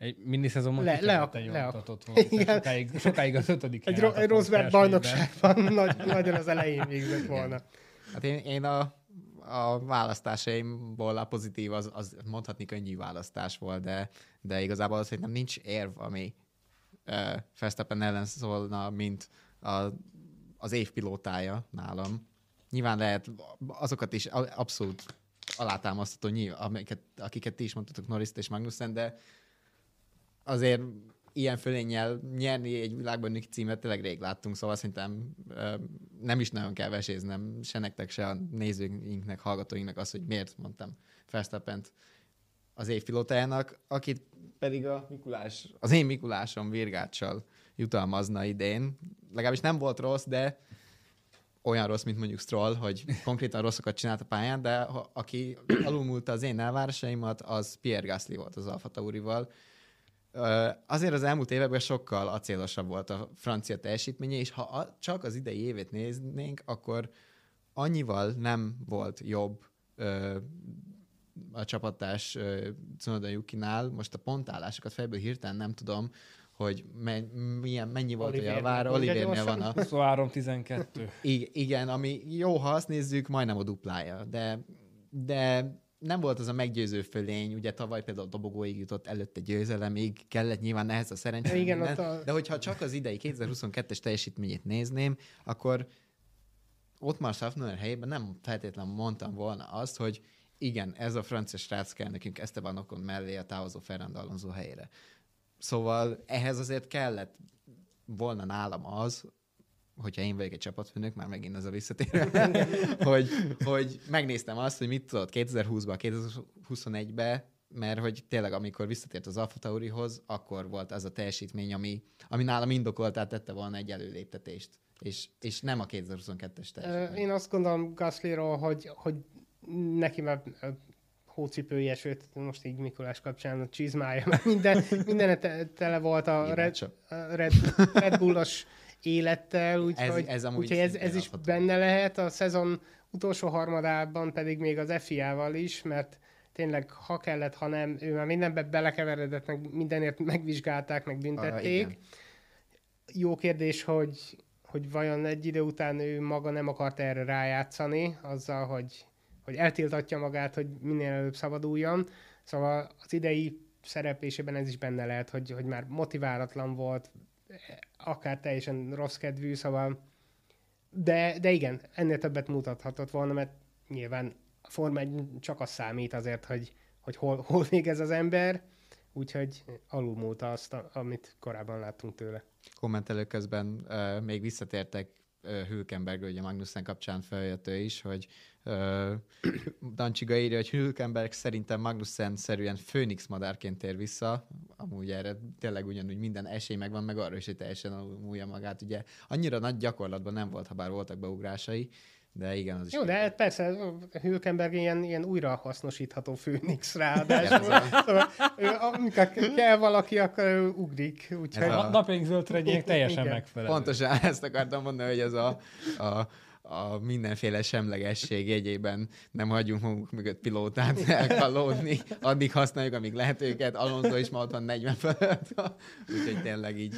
egy miniszezonban le, le, le, volt. Sokáig, sokáig az ötödik Egy, ro- egy Rosberg bajnokságban nagy, nagyon az elején végzett volna. Hát én, én a, a választásaimból a pozitív, az, az mondhatni könnyű választás volt, de, de igazából az, hogy nem nincs érv, ami uh, Verstappen ellen szólna, mint a, az év pilótája nálam. Nyilván lehet azokat is abszolút alátámasztató, nyilván, amiket, akiket ti is mondtatok, Norris és Magnussen, de azért ilyen fölénnyel nyerni egy világbajnoki címet tényleg rég láttunk, szóval szerintem nem is nagyon kell veséznem se nektek, se a nézőinknek, hallgatóinknak az, hogy miért mondtam verstappen az év pilótájának, akit pedig a Mikulás, az én Mikulásom Virgáccsal jutalmazna idén. Legalábbis nem volt rossz, de olyan rossz, mint mondjuk Stroll, hogy konkrétan rosszakat csinált a pályán, de aki alulmúlta az én elvárásaimat, az Pierre Gasly volt az Alfa Taurival, Azért az elmúlt években sokkal acélosabb volt a francia teljesítménye, és ha csak az idei évét néznénk, akkor annyival nem volt jobb a csapatás Cunoda Yukinál. Most a pontállásokat fejből hirtelen nem tudom, hogy me- milyen, mennyi volt Olivier, a javára. Olivérnél van a... 23-12. Igen, ami jó, ha azt nézzük, majdnem a duplája, de, de nem volt az a meggyőző fölény, ugye tavaly például a dobogóig jutott előtte győzelemig, kellett nyilván ehhez a szerencsé. Igen, a... De hogyha csak az idei 2022-es teljesítményét nézném, akkor ott már Schaffner helyében nem feltétlenül mondtam volna azt, hogy igen, ez a francia srác kell nekünk Esteban Ocon mellé a távozó Fernando Alonso helyére. Szóval ehhez azért kellett volna nálam az, hogyha én vagyok egy csapatfőnök, már megint ez a visszatérő, hogy, hogy megnéztem azt, hogy mit tudott 2020-ban, 2021-ben, mert hogy tényleg amikor visszatért az Alfa Taurihoz, akkor volt az a teljesítmény, ami, ami nálam indokoltát tette volna egy előléptetést. És, és nem a 2022-es teljesítmény. Én azt gondolom Gaslyról, hogy, hogy neki már hócipője, sőt, most így Mikulás kapcsán a csizmája, minden, minden tele volt a Red, Red, Red Bullos élettel, úgyhogy ez, ez, úgyhogy ez, ez is benne lehet. A szezon utolsó harmadában pedig még az FIA-val is, mert tényleg ha kellett, ha nem, ő már mindenbe belekeveredett, meg mindenért megvizsgálták, meg büntették. Ah, Jó kérdés, hogy, hogy vajon egy idő után ő maga nem akart erre rájátszani, azzal, hogy, hogy eltiltatja magát, hogy minél előbb szabaduljon. Szóval az idei szereplésében ez is benne lehet, hogy, hogy már motiválatlan volt, akár teljesen rossz kedvű, szóval de, de igen, ennél többet mutathatott volna, mert nyilván a Forma 1 csak az számít azért, hogy, hogy hol, hol végez az ember, úgyhogy alulmúlta azt, amit korábban láttunk tőle. Kommentelő közben uh, még visszatértek Hülkenberg, ugye Magnussen kapcsán feljött ő is, hogy uh, Dancsiga írja, hogy Hülkenberg szerintem Magnussen-szerűen főnix madárként tér vissza, amúgy erre tényleg ugyanúgy minden esély megvan, meg arra is, hogy teljesen múlja magát. Ugye annyira nagy gyakorlatban nem volt, ha bár voltak beugrásai, de igen, az is. Jó, de persze Hülkenberg ilyen, ilyen újrahasznosítható főnix ráadásul. szóval, amikor kell valaki, akkor ő ugrik. Úgyhogy... a... Napjaink zöld teljesen Igen. megfelelő. Pontosan ezt akartam mondani, hogy ez a, a, a mindenféle semlegesség jegyében nem hagyjunk magunk mögött pilótát elkalódni, addig használjuk, amíg lehet őket. Alonso is ma ott van 40 fölött, úgyhogy tényleg így.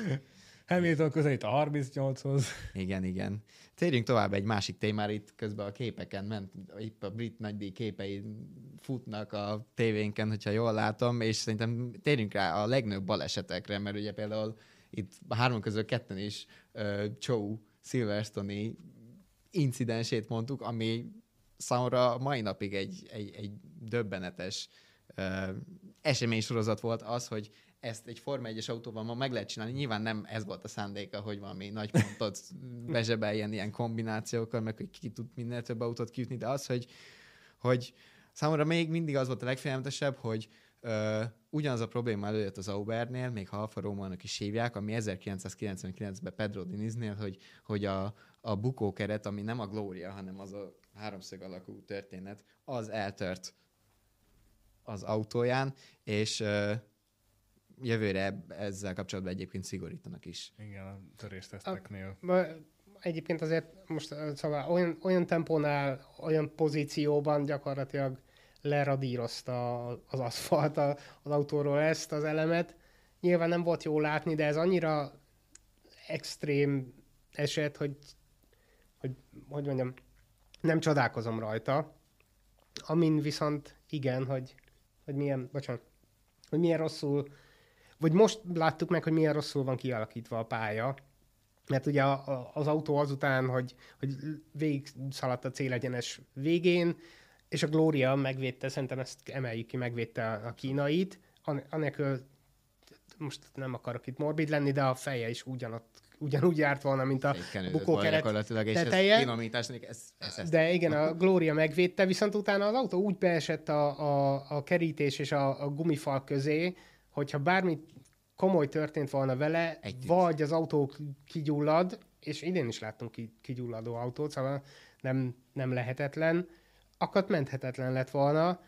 Hamilton közelít a 38-hoz. Igen, igen. Térjünk tovább egy másik témára, itt közben a képeken ment, itt a brit nagydíj képei futnak a tévénken, hogyha jól látom, és szerintem térjünk rá a legnagyobb balesetekre, mert ugye például itt a három közül ketten is uh, Joe Silverstone-i incidensét mondtuk, ami számomra mai napig egy, egy, egy döbbenetes uh, eseménysorozat volt az, hogy ezt egy Forma 1-es autóval ma meg lehet csinálni. Nyilván nem ez volt a szándéka, hogy valami nagy pontot bezsebeljen ilyen kombinációkkal, meg hogy ki tud minél több autót kiütni, de az, hogy, hogy számomra még mindig az volt a legfélelmetesebb, hogy ö, ugyanaz a probléma előjött az Aubernél, még ha Alfa Romeo-nak is hívják, ami 1999-ben Pedro Diniznél, hogy, hogy a, a bukókeret, ami nem a Gloria, hanem az a háromszög alakú történet, az eltört az autóján, és ö, jövőre ezzel kapcsolatban egyébként szigorítanak is. Igen, a törésteszteknél. Egyébként azért most szóval olyan, olyan tempónál, olyan pozícióban gyakorlatilag leradírozta az aszfalt az autóról ezt az elemet. Nyilván nem volt jó látni, de ez annyira extrém eset, hogy, hogy, hogy mondjam, nem csodálkozom rajta. Amin viszont igen, hogy, hogy milyen, bocsánat, hogy milyen rosszul vagy most láttuk meg, hogy milyen rosszul van kialakítva a pálya, mert ugye az autó azután, hogy, hogy végig szaladt a célegyenes végén, és a Gloria megvédte, szerintem ezt emeljük ki, megvédte a kínait, anélkül most nem akarok itt morbid lenni, de a feje is ugyanott, ugyanúgy járt volna, mint a bukókeret teteje. Ez ez, ez, ez de igen, a Gloria megvédte, viszont utána az autó úgy beesett a, a, a kerítés és a, a gumifal közé, hogyha bármi komoly történt volna vele, Egy vagy az autó kigyullad, és idén is láttunk kigyulladó autót, szóval nem, nem lehetetlen, akkor menthetetlen lett volna,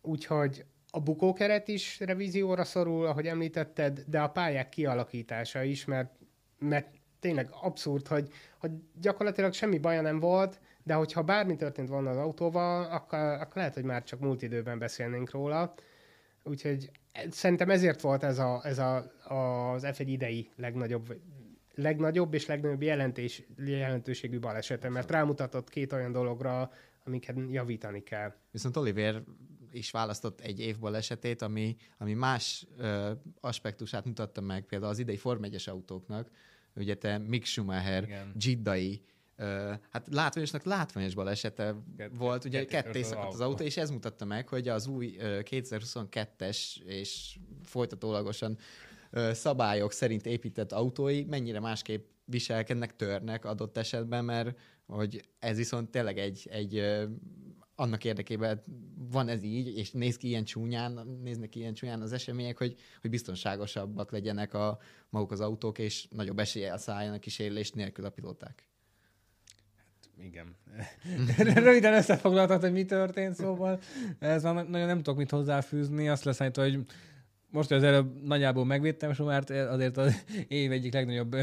úgyhogy a bukókeret is revízióra szorul, ahogy említetted, de a pályák kialakítása is, mert, mert tényleg abszurd, hogy, hogy gyakorlatilag semmi baja nem volt, de hogyha bármi történt volna az autóval, akkor, akkor lehet, hogy már csak múlt időben beszélnénk róla. Úgyhogy szerintem ezért volt ez, a, ez a, az F1 idei legnagyobb, legnagyobb és legnagyobb jelentés, jelentőségű balesete, mert rámutatott két olyan dologra, amiket javítani kell. Viszont Oliver is választott egy év balesetét, ami, ami más ö, aspektusát mutatta meg, például az idei Form 1 autóknak, ugye te Mick Schumacher, Giddai hát látványosnak látványos balesete Kett, volt, ugye ketté szakadt az autó, és ez mutatta meg, hogy az új 2022-es és folytatólagosan szabályok szerint épített autói mennyire másképp viselkednek, törnek adott esetben, mert hogy ez viszont tényleg egy, egy annak érdekében van ez így, és néz ki ilyen csúnyán, néznek ki ilyen csúnyán az események, hogy, hogy biztonságosabbak legyenek a maguk az autók, és nagyobb eséllyel szálljanak kísérlés nélkül a pilóták igen. Röviden összefoglaltad, hogy mi történt, szóval ez van, nagyon nem tudok mit hozzáfűzni. Azt lesz, hogy most az előbb nagyjából megvédtem mert azért az év egyik legnagyobb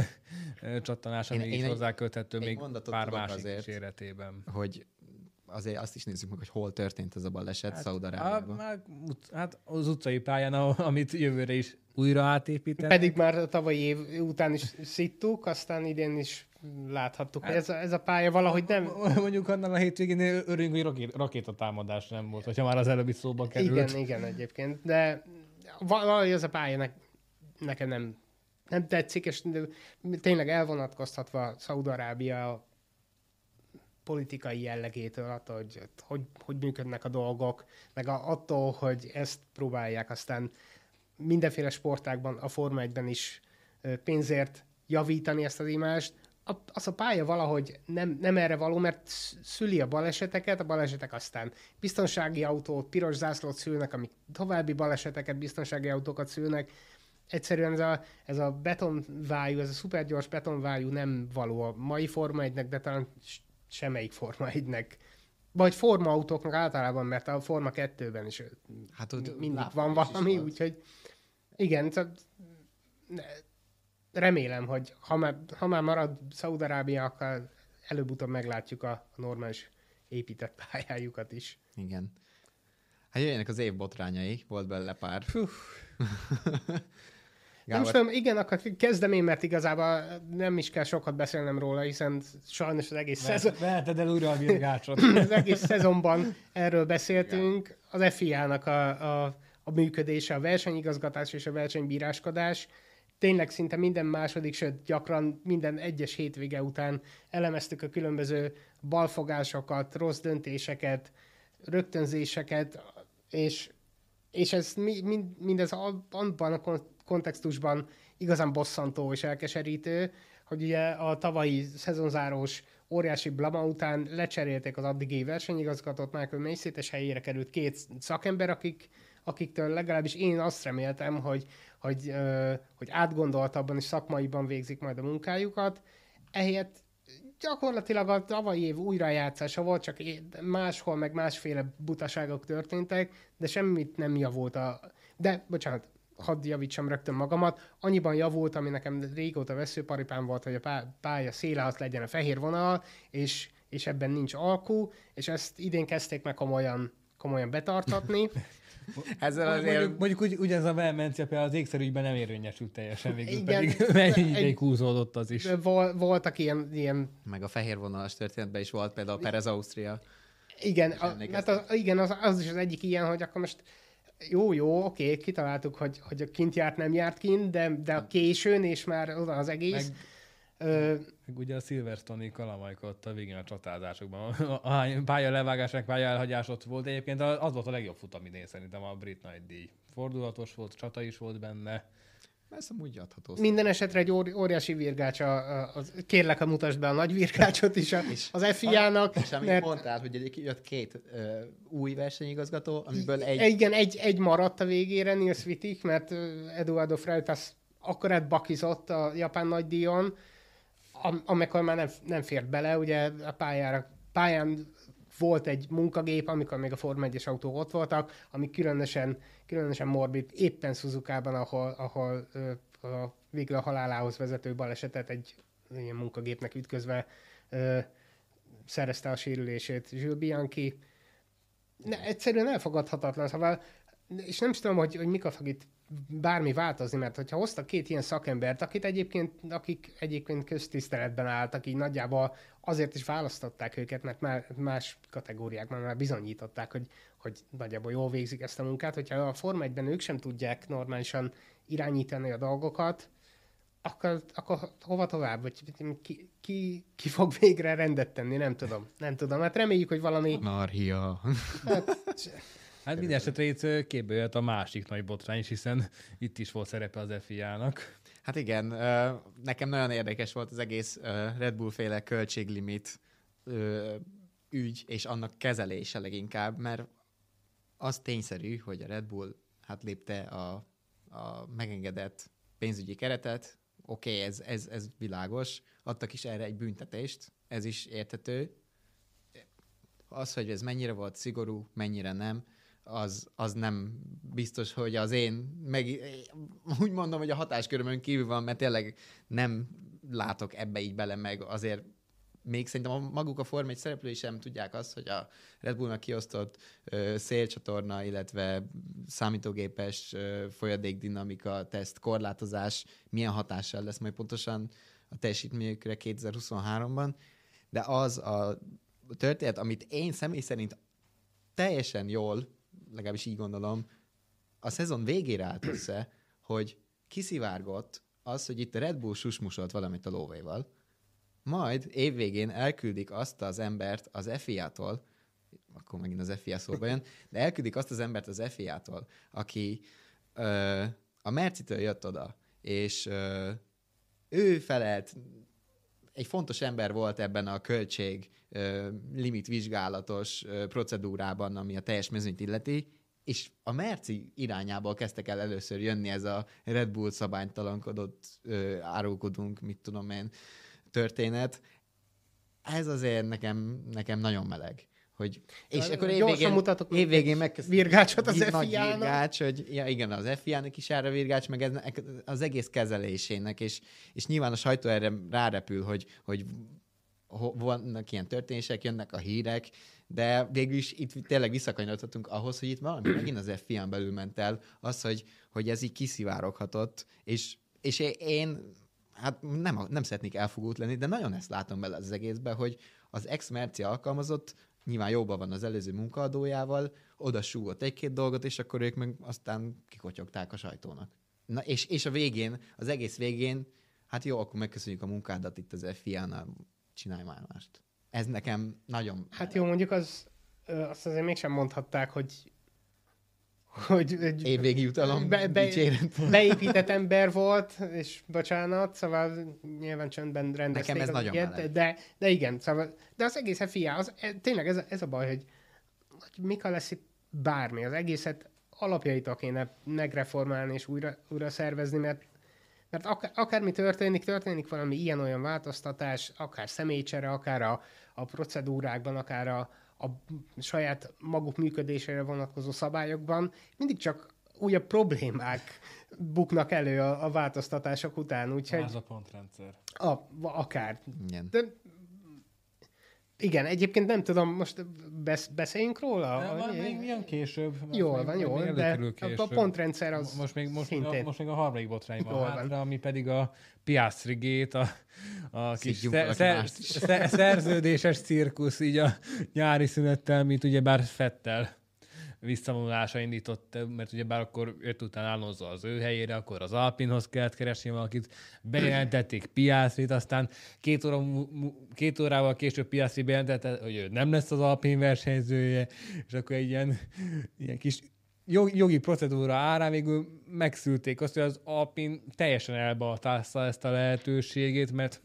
csattanás, ami így hozzáköthető még pár másik azért, életében. Hogy azért azt is nézzük meg, hogy hol történt ez a baleset hát, Szaudarábiában. Hát, hát az utcai pályán, amit jövőre is újra átépítenek. Pedig már a tavalyi év után is szittuk, aztán idén is láthattuk, hát, hogy ez a, ez a pálya valahogy nem... Mondjuk annál a hétvégén örülünk, hogy rakétatámadás nem volt, hogyha már az előbbi szóba került. Igen, igen egyébként, de valahogy ez a pálya ne, nekem nem, nem tetszik, és tényleg elvonatkoztatva Szaudarábia politikai jellegétől, attól, hogy, hogy hogy működnek a dolgok, meg a, attól, hogy ezt próbálják aztán mindenféle sportákban, a Forma 1-ben is pénzért javítani ezt az imást, az a pálya valahogy nem, nem erre való, mert szüli a baleseteket, a balesetek aztán biztonsági autót, piros zászlót szülnek, amik további baleseteket, biztonsági autókat szülnek. Egyszerűen ez a, ez a betonvájú, ez a szupergyors betonvájú nem való a mai Forma 1 de talán semmelyik Forma 1-nek, vagy Forma autóknak általában, mert a Forma 2-ben is Hát ott mindig van valami, úgyhogy igen, tehát remélem, hogy ha már, ha már marad Szaudarábia, akkor előbb-utóbb meglátjuk a, a normális épített pályájukat is. Igen. Hát jöjjenek az év botrányai, volt belőle pár. Nem is tudom, igen, akkor kezdem én, mert igazából nem is kell sokat beszélnem róla, hiszen sajnos az egész, szezon, Veheted el újra a virgácsot. az egész szezonban erről beszéltünk. Az FIA-nak a, a, a működése, a versenyigazgatás és a versenybíráskodás. Tényleg szinte minden második, sőt gyakran minden egyes hétvége után elemeztük a különböző balfogásokat, rossz döntéseket, rögtönzéseket, és, és ez mi- mind, mindez abban a kontextusban igazán bosszantó és elkeserítő, hogy ugye a tavalyi szezonzárós óriási blama után lecserélték az addigi versenyigazgatót, Michael macy és helyére került két szakember, akik, akiktől legalábbis én azt reméltem, hogy, hogy, hogy átgondoltabban és szakmaiban végzik majd a munkájukat. Ehelyett gyakorlatilag a tavalyi év újrajátszása volt, csak máshol meg másféle butaságok történtek, de semmit nem javult a... De, bocsánat, hadd javítsam rögtön magamat, annyiban javult, ami nekem régóta veszőparipám volt, hogy a pá- pálya széle az legyen a fehér vonal, és, és ebben nincs alkú, és ezt idén kezdték meg komolyan, komolyan betartatni. Ezzel azért... Mondjuk, mondjuk úgy, ugyanez a vehemencia például az ékszerügyben nem érvényesült teljesen végül, Igen. pedig mennyi Egy- ideig húzódott az is. Vol, voltak ilyen, ilyen Meg a fehér vonalas történetben is volt például Perez Ausztria. Igen, a, hát az, igen az, az is az egyik ilyen, hogy akkor most jó, jó, oké, kitaláltuk, hogy, hogy a kint járt, nem járt kint, de, de a későn, és már oda az egész. Meg, Ö, meg ugye a Silverstone-i kalamajk ott a végén a csatázásokban. A pálya levágásnak pálya elhagyás ott volt. Egyébként az volt a legjobb futam idén szerintem a Brit Nagy díj. Fordulatos volt, csata is volt benne. Ez amúgy adható. minden esetre egy óri, óriási virgács, a, a, az, kérlek, a mutasd be a nagy virgácsot is a, az FIA-nak, És amit mert mondtál, hogy egy- jött két ö, új versenyigazgató, amiből egy... igen, egy, egy maradt a végére, Nils Wittig, mert Eduardo Freitas akkorát bakizott a japán nagydíjon, am- amikor már nem, nem fért bele, ugye a pályára, pályán volt egy munkagép, amikor még a Forma 1-es autók ott voltak, ami különösen, különösen morbid, éppen Suzuka-ban, ahol, ahol a, végül a halálához vezető balesetet egy ilyen munkagépnek ütközve ö, szerezte a sérülését Jules Bianchi. Ne, egyszerűen elfogadhatatlan, szóval, és nem is tudom, hogy, hogy mikor fog itt bármi változni, mert hogyha hoztak két ilyen szakembert, akit egyébként, akik egyébként köztiszteletben álltak, így nagyjából azért is választották őket, mert már más kategóriákban már bizonyították, hogy, hogy nagyjából jól végzik ezt a munkát, hogyha a Forma 1-ben ők sem tudják normálisan irányítani a dolgokat, akkor, akkor hova tovább? Vagy ki, ki, ki fog végre rendet tenni? Nem tudom. Nem tudom. Hát reméljük, hogy valami... Anarchia. Hát minden esetre itt képbe jött a másik nagy botrány is, hiszen itt is volt szerepe az FIA-nak. Hát igen, nekem nagyon érdekes volt az egész Red Bull-féle költséglimit ö, ügy, és annak kezelése leginkább, mert az tényszerű, hogy a Red Bull hát lépte a, a megengedett pénzügyi keretet, oké, okay, ez, ez, ez világos, adtak is erre egy büntetést, ez is érthető. Az, hogy ez mennyire volt szigorú, mennyire nem, az, az nem biztos, hogy az én, meg úgy mondom, hogy a hatáskörömön kívül van, mert tényleg nem látok ebbe így bele, meg azért még szerintem maguk a Form 1 szereplői sem tudják azt, hogy a Red Bullnak kiosztott ö, szélcsatorna, illetve számítógépes ö, folyadékdinamika teszt korlátozás milyen hatással lesz majd pontosan a teljesítményükre 2023-ban, de az a történet, amit én személy szerint teljesen jól, legalábbis így gondolom, a szezon végére állt össze, hogy kiszivárgott az, hogy itt a Red Bull susmusolt valamit a lóvéval, majd évvégén elküldik azt az embert az FIA-tól, akkor megint az FIA szóba jön, de elküldik azt az embert az FIA-tól, aki ö, a Mercitől jött oda, és ö, ő felelt, egy fontos ember volt ebben a költség ö, limit vizsgálatos ö, procedúrában, ami a teljes mezőnyt illeti, és a Merci irányából kezdtek el először jönni ez a Red Bull szabálytalankodott, ö, árulkodunk, mit tudom én, történet. ez azért nekem, nekem nagyon meleg. Hogy, és akkor évvégén, mutatok évvégén megköszönjük. virgácsot az FIA-nak. virgács, hogy ja, igen, az FIA-nak is jár a virgács, meg ez, az egész kezelésének, és, és nyilván a sajtó erre rárepül, hogy, hogy ho- vannak ilyen történések, jönnek a hírek, de végül is itt tényleg visszakanyarodhatunk ahhoz, hogy itt valami megint az FIA-n belül ment el, az, hogy, hogy ez így kiszivároghatott, és, és én hát nem, nem szeretnék elfogult lenni, de nagyon ezt látom bele az egészbe, hogy az ex-merci alkalmazott nyilván jóban van az előző munkaadójával, oda súgott egy-két dolgot, és akkor ők meg aztán kikotyogták a sajtónak. Na, és, és a végén, az egész végén, hát jó, akkor megköszönjük a munkádat itt az FIA-nál, csinálj már mást. Ez nekem nagyon... Hát jó, mondjuk az, azt azért mégsem mondhatták, hogy hogy egy Évvégi jutalom, be, be, dicséret. beépített ember volt, és bocsánat, szóval nyilván csöndben rendezték. Nekem ez nagyon meleg. de, de igen, szóval, de az egész FIA, az, e- tényleg ez, a- ez a baj, hogy, hogy Mika lesz itt bármi, az egészet alapjaitól kéne megreformálni és újra, újra szervezni, mert mert akár, akármi történik, történik valami ilyen-olyan változtatás, akár személycsere, akár a, a procedúrákban, akár a, a saját maguk működésére vonatkozó szabályokban, mindig csak újabb problémák buknak elő a, a változtatások után, úgyhogy Ez a pontrendszer. a, akár. Igen. De igen, egyébként nem tudom, most besz, beszéljünk róla? De majd még milyen később. Jól van, jól, de előkerül a, később. pontrendszer az most még, most, szintén. a, most még a harmadik botrány van van. hátra, ami pedig a Piastri Gate, a, a kis szer, szer, szer, szerződéses cirkusz így a nyári szünettel, mint ugyebár Fettel visszavonulása indított, mert ugyebár akkor öt után Alonso az ő helyére, akkor az Alpinhoz kellett keresni valakit, bejelentették Piastrit, aztán két, óra, két órával később Piastri bejelentette, hogy ő nem lesz az Alpin versenyzője, és akkor egy ilyen, ilyen kis jog- jogi procedúra árán végül megszülték azt, hogy az Alpin teljesen elbaltázta ezt a lehetőségét, mert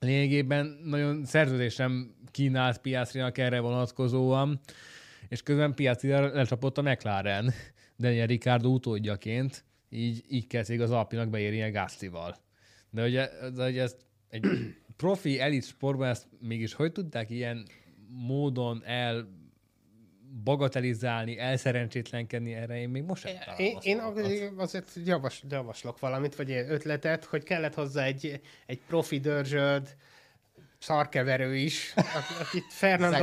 lényegében nagyon szerződés nem kínált Piastrinak erre vonatkozóan, és közben Piastri lecsapott a McLaren. Daniel Ricciardo utódjaként, így, így kezdték az Alpinak beérni a Gaslival. De ugye, de ugye ezt egy profi elit sportban ezt mégis hogy tudták ilyen módon el bagatelizálni, elszerencsétlenkedni? Erre, én még most sem Én, én azért javas, javaslok valamit, vagy ötletet, hogy kellett hozzá egy, egy profi dörzsöd, szarkeverő is, ak- akit Fernando?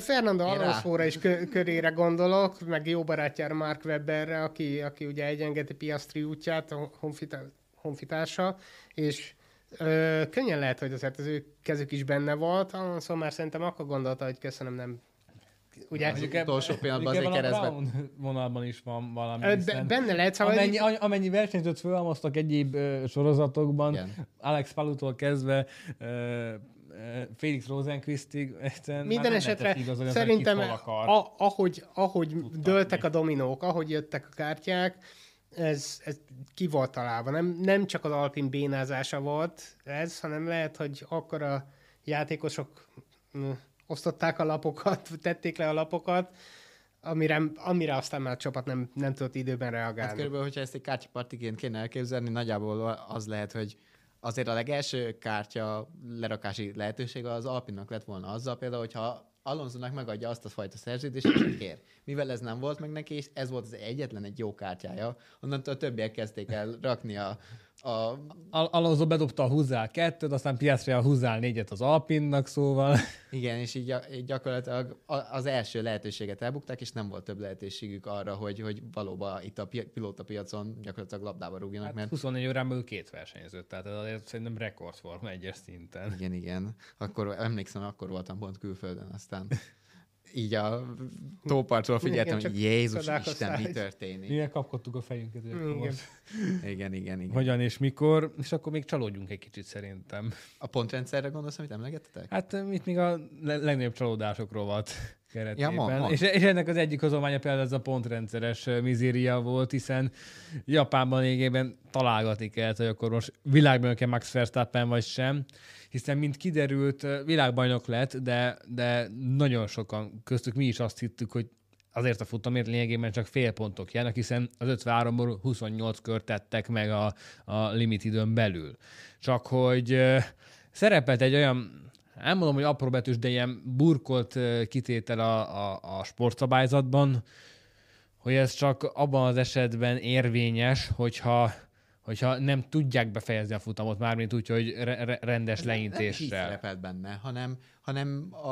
Fernando. Alonso-ra is kö, körére gondolok, meg jó barátjára Mark Webberre, aki, aki ugye egyengeti Piastri útját, a honfitársa, és ö, könnyen lehet, hogy azért az ő kezük is benne volt, Alonso már szerintem akkor gondolta, hogy köszönöm, nem Ugye, Az utolsó pillanatban azért ebben a vonalban is van valami. ö, be, benne lehet, szóval amennyi, amennyi versenyzőt fölhalmoztak egyéb ö, sorozatokban, Igen. Alex Palutól kezdve ö, Felix Rosenquistig, egyszerűen Minden nem esetre hogy szerintem, akar. a, ahogy, ahogy dőltek a dominók, ahogy jöttek a kártyák, ez, ez ki volt találva. Nem, nem csak az Alpin bénázása volt ez, hanem lehet, hogy akkor a játékosok osztották a lapokat, tették le a lapokat, amire, amire aztán már a csapat nem, nem tudott időben reagálni. Hát körülbelül, hogyha ezt egy kártyapartiként kéne elképzelni, nagyjából az lehet, hogy azért a legelső kártya lerakási lehetősége az Alpinnak lett volna azzal például, hogyha Alonsonak megadja azt a fajta szerződést, amit kér. Mivel ez nem volt meg neki, és ez volt az egyetlen egy jó kártyája, onnantól a többiek kezdték el rakni a, a Al- Alonso bedobta a húzzál kettőt, aztán Piastri a húzzál négyet az Alpinnak, szóval Igen, és így, gy- így gyakorlatilag az első lehetőséget elbukták, és nem volt több lehetőségük arra, hogy, hogy valóban itt a pi- pilótapiacon gyakorlatilag labdába rúgjanak, hát mert 24 órán belül két versenyzőt, tehát ez azért szerintem rekordforma egyes szinten. igen, igen. Akkor emlékszem, akkor voltam pont külföldön, aztán így a tópartról figyeltem, Igen, hogy Jézus Isten, mi történik. Milyen kapkodtuk a fejünket, Igen. Igen, igen, igen. hogyan és mikor, és akkor még csalódjunk egy kicsit szerintem. A pontrendszerre gondolsz, amit emlegettetek? Hát itt még a le- legnagyobb csalódások rovat keretében. Ja, mond, mond. és, és, ennek az egyik hozománya például ez a pontrendszeres eh, mizéria volt, hiszen Japánban lényegében találgatni kellett, hogy akkor most világbajnok-e Max Verstappen vagy sem, hiszen mint kiderült, eh, világbajnok lett, de, de nagyon sokan, köztük mi is azt hittük, hogy azért a futamért lényegében csak fél pontok járnak, hiszen az 53-ból 28 kört tettek meg a, a limit időn belül. Csak hogy eh, szerepelt egy olyan nem mondom, hogy apróbetűs, de ilyen burkolt kitétel a, a, a sportszabályzatban, hogy ez csak abban az esetben érvényes, hogyha hogyha nem tudják befejezni a futamot, mármint úgy, hogy re- re- rendes Ez nem- Nem leintéssel. szerepelt benne, hanem, hanem a,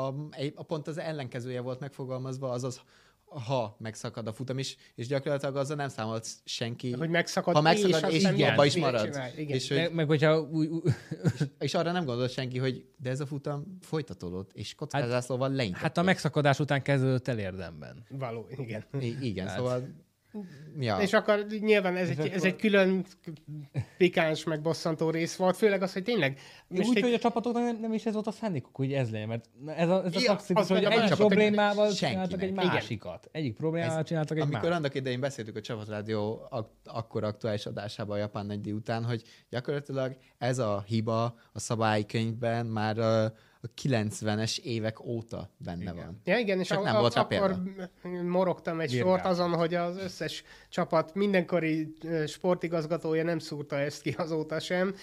a, pont az ellenkezője volt megfogalmazva, azaz ha megszakad a futam is, és gyakorlatilag azzal nem számolt senki, Hogy megszakad, ha megszakad, és, és, és abba is marad. csinál. Igen. És, hogy, Meg, meg hogyha új, új, és arra nem gondolt senki, hogy de ez a futam folytatódott, és kockázászlóval leintett. hát a megszakadás után kezdődött el érdemben. Való, igen. I- igen, Hát. szóval... Ja. És akkor nyilván ez, egy, ez akkor- egy külön pikáns, meg bosszantó rész volt, főleg az, hogy tényleg Most úgy, egy- hogy a csapatoknak nem, nem is ez volt a szándékuk, hogy ez legyen, mert ez a, ez a Ja, az hogy egy problémával senkinek. csináltak egy Igen. másikat. Egyik problémával Ez- csináltak egy Amikor másikat. annak idején beszéltük a Csapatrádió ak- akkor aktuális adásában a Japán nagydíj után, hogy gyakorlatilag ez a hiba a szabálykönyvben már a, a 90-es évek óta benne Igen. van. Ja, igen, és Csak a, nem a, volt akkor morogtam egy Virgál. sort azon, hogy az összes csapat mindenkori sportigazgatója nem szúrta ezt ki azóta sem,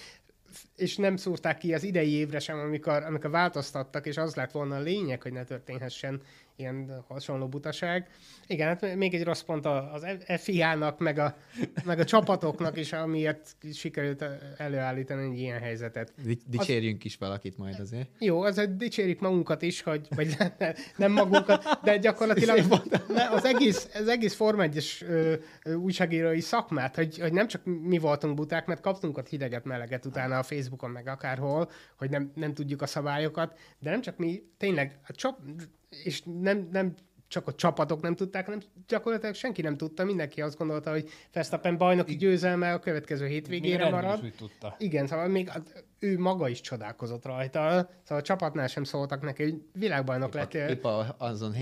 és nem szúrták ki az idei évre sem, amikor, amikor változtattak, és az lett volna a lényeg, hogy ne történhessen ilyen hasonló butaság. Igen, hát még egy rossz pont az FIA-nak, meg a, meg a csapatoknak is, amiért sikerült előállítani egy ilyen helyzetet. Di- Dicsérjünk is valakit majd azért. Jó, azért dicsérjük magunkat is, hogy, vagy ne- nem magunkat, de gyakorlatilag ne, az egész, az egész Form 1-es ö, ö, újságírói szakmát, hogy, hogy nem csak mi voltunk buták, mert kaptunk ott hideget, meleget utána a Facebookon, meg akárhol, hogy nem, nem tudjuk a szabályokat, de nem csak mi, tényleg, a csap, és nem, nem csak a csapatok nem tudták, hanem gyakorlatilag senki nem tudta, mindenki azt gondolta, hogy Verstappen bajnoki győzelme a következő hétvégére Még marad. is tudta. Igen, szóval még ő maga is csodálkozott rajta, szóval a csapatnál sem szóltak neki, hogy világbajnok Épp, lettél. épp a, azon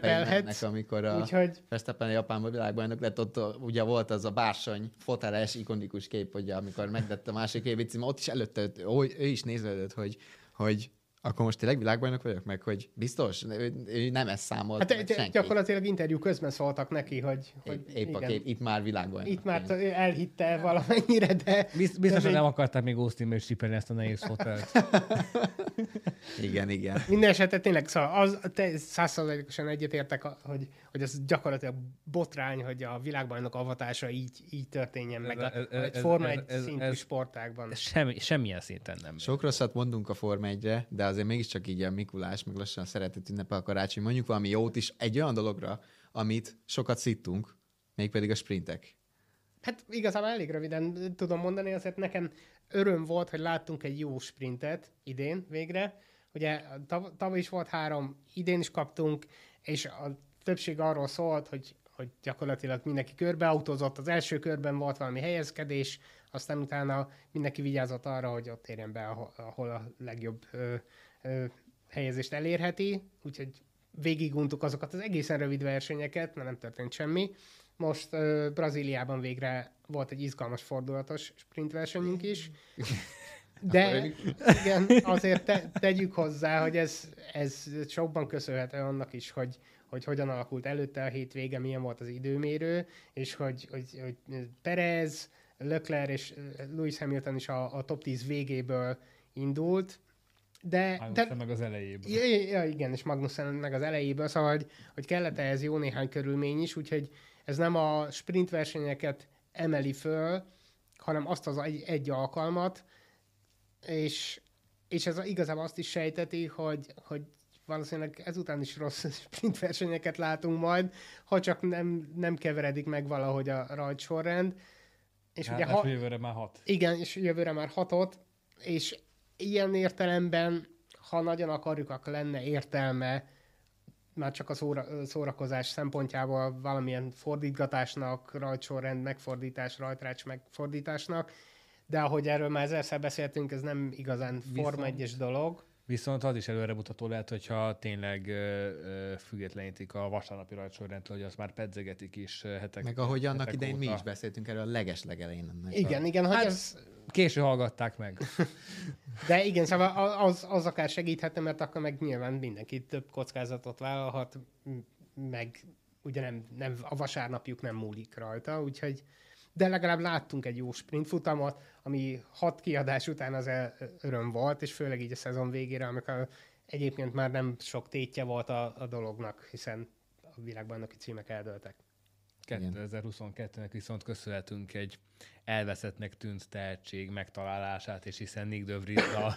mennek, amikor a Úgyhogy Verstappen Japánban világbajnok lett, ott ugye volt az a bársony, foteles, ikonikus kép, hogy amikor megdett a másik évi cím, ott is előtte, őt- ő, ő is néződött, hogy, hogy akkor most tényleg világbajnok vagyok, meg hogy biztos, ő, ő nem ezt számolt, hát egy- senki. gyakorlatilag interjú közben szóltak neki, hogy, hogy Épp, épp a kép, itt már világbajnok. itt már elhitte valamennyire, de Bizt- Biztos, hogy nem akarták még is csipelni ezt a nehéz fotelt. Igen, igen. minden esetre tényleg, szóval az, te százszerzalékosan egyetértek, hogy, hogy ez gyakorlatilag botrány, hogy a világbajnok avatása így, így történjen meg a, Ez- ez- egy Forma ez- 1 ez- szintű ez- sportágban. Ez Semmi, semmilyen szinten nem. Sok rosszat mondunk a Forma 1-re, de azért mégiscsak így a Mikulás, meg lassan a szeretet ünnepe a karácsony. Mondjuk valami jót is egy olyan dologra, amit sokat szittunk, mégpedig a sprintek. Hát igazából elég röviden tudom mondani, azért nekem öröm volt, hogy láttunk egy jó sprintet idén végre. Ugye tav- tavaly is volt három, idén is kaptunk, és a többség arról szólt, hogy, hogy gyakorlatilag mindenki körbeautózott, az első körben volt valami helyezkedés, aztán utána mindenki vigyázott arra, hogy ott érjen be, ahol a legjobb ö, ö, helyezést elérheti, úgyhogy végiguntuk azokat az egészen rövid versenyeket, mert nem történt semmi. Most uh, Brazíliában végre volt egy izgalmas fordulatos sprintversenyünk is. De igen, azért te, tegyük hozzá, hogy ez, ez sokban köszönhető annak is, hogy, hogy hogyan alakult előtte a hétvége, milyen volt az időmérő, és hogy, hogy, hogy Perez, Leclerc és Lewis Hamilton is a, a top 10 végéből indult, de, de Magnussen meg az elejében. Ja, ja, igen, és Magnussen meg az elejéből, szóval, hogy, hogy kellett ehhez jó néhány körülmény is, úgyhogy ez nem a sprint versenyeket emeli föl, hanem azt az egy, egy alkalmat, és, és ez igazából azt is sejteti, hogy, hogy valószínűleg ezután is rossz sprint versenyeket látunk majd, ha csak nem, nem keveredik meg valahogy a rajtsorrend. És Hát, ugye, ha, jövőre már hat. igen, és jövőre már hatot, és ilyen értelemben, ha nagyon akarjuk, akkor lenne értelme már csak a szóra, szórakozás szempontjából valamilyen fordítgatásnak, rajtsorrend megfordítás, rajtrács megfordításnak, de ahogy erről már ezerszer beszéltünk, ez nem igazán Forma Viszont- 1 dolog. Viszont az is előremutató lehet, hogyha tényleg ö, ö, függetlenítik a vasárnapi rajtsorrendtől, hogy azt már pedzegetik is hetek Meg ahogy annak idején mi óta. is beszéltünk erről a leges-legelején. ennek Igen, a... igen, hogy Hát- ez, Késő hallgatták meg. de igen, szóval az, az akár segíthetne, mert akkor meg nyilván mindenki több kockázatot vállalhat, meg ugye nem, nem, a vasárnapjuk nem múlik rajta, úgyhogy de legalább láttunk egy jó sprint futamot, ami hat kiadás után az öröm volt, és főleg így a szezon végére, amikor egyébként már nem sok tétje volt a, a dolognak, hiszen a világbajnoki címek eldőltek. 2022-nek viszont köszönhetünk egy elveszettnek tűnt tehetség megtalálását, és hiszen Nick de Vries a,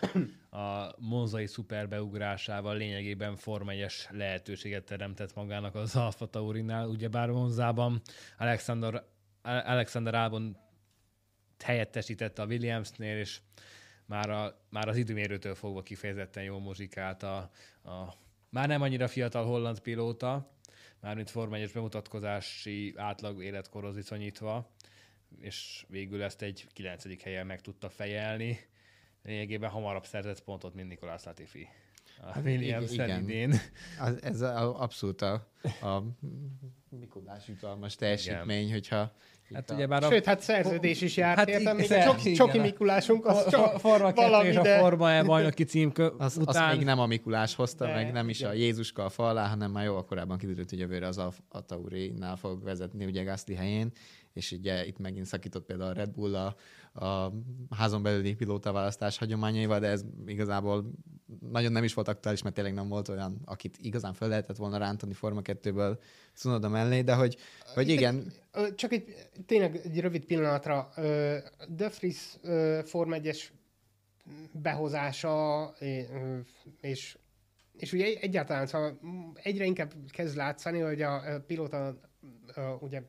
a monzai szuperbeugrásával lényegében formegyes lehetőséget teremtett magának az Alfa Taurinál, ugyebár Monzában Alexander, Alexander Albon helyettesítette a Williamsnél, és már, a, már az időmérőtől fogva kifejezetten jó muzsikált a, a már nem annyira fiatal holland pilóta, mármint Forma 1 bemutatkozási átlag életkorhoz viszonyítva, és végül ezt egy 9. helyen meg tudta fejelni. Lényegében hamarabb szerzett pontot, mint Nikolás Latifi. A Williams igen. idén. Az, ez a, abszolút a, a Mikulás jutalmas teljesítmény, igen. hogyha Hát ugye bár a... Sőt, hát szerződés is járt, hát értem, még a csoki, csoki Mikulásunk, az csak forma valami, és a Forma E bajnoki cím az, után... Az még nem a Mikulás hozta, de, meg nem is igen. a Jézuska a fa alá, hanem már jó korábban kiderült, hogy jövőre az a, a Tauri-nál fog vezetni, ugye Gasly helyén, és ugye itt megint szakított például a Red Bull a, a házon belüli pilótaválasztás hagyományaival, de ez igazából nagyon nem is volt aktuális, mert tényleg nem volt olyan, akit igazán fel lehetett volna rántani Forma 2-ből Cunoda mellé, de hogy, hogy igen. Csak egy, tényleg egy rövid pillanatra, De Vries Forma 1-es behozása, és, és ugye egyáltalán szóval egyre inkább kezd látszani, hogy a pilóta ugye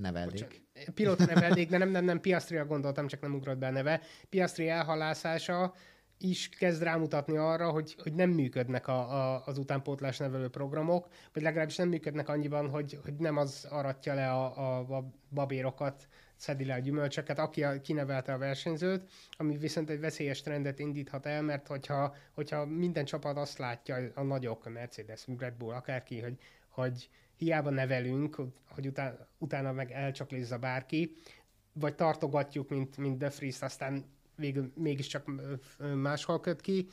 nevelik. Pilóta nevelik, de nem, nem, nem, Piastri-ra gondoltam, csak nem ugrott be a neve. Piastri elhalászása is kezd rámutatni arra, hogy, hogy nem működnek a, a, az utánpótlás nevelő programok, vagy legalábbis nem működnek annyiban, hogy, hogy nem az aratja le a, a, a babérokat, szedi le a gyümölcsöket, aki a, kinevelte a versenyzőt, ami viszont egy veszélyes trendet indíthat el, mert hogyha, hogyha minden csapat azt látja, a nagyok, a Mercedes, Red Bull, akárki, hogy, hogy hiába nevelünk, hogy utána, utána meg elcsaklézza bárki, vagy tartogatjuk, mint, mint De Vries, aztán végül mégiscsak máshol köt ki,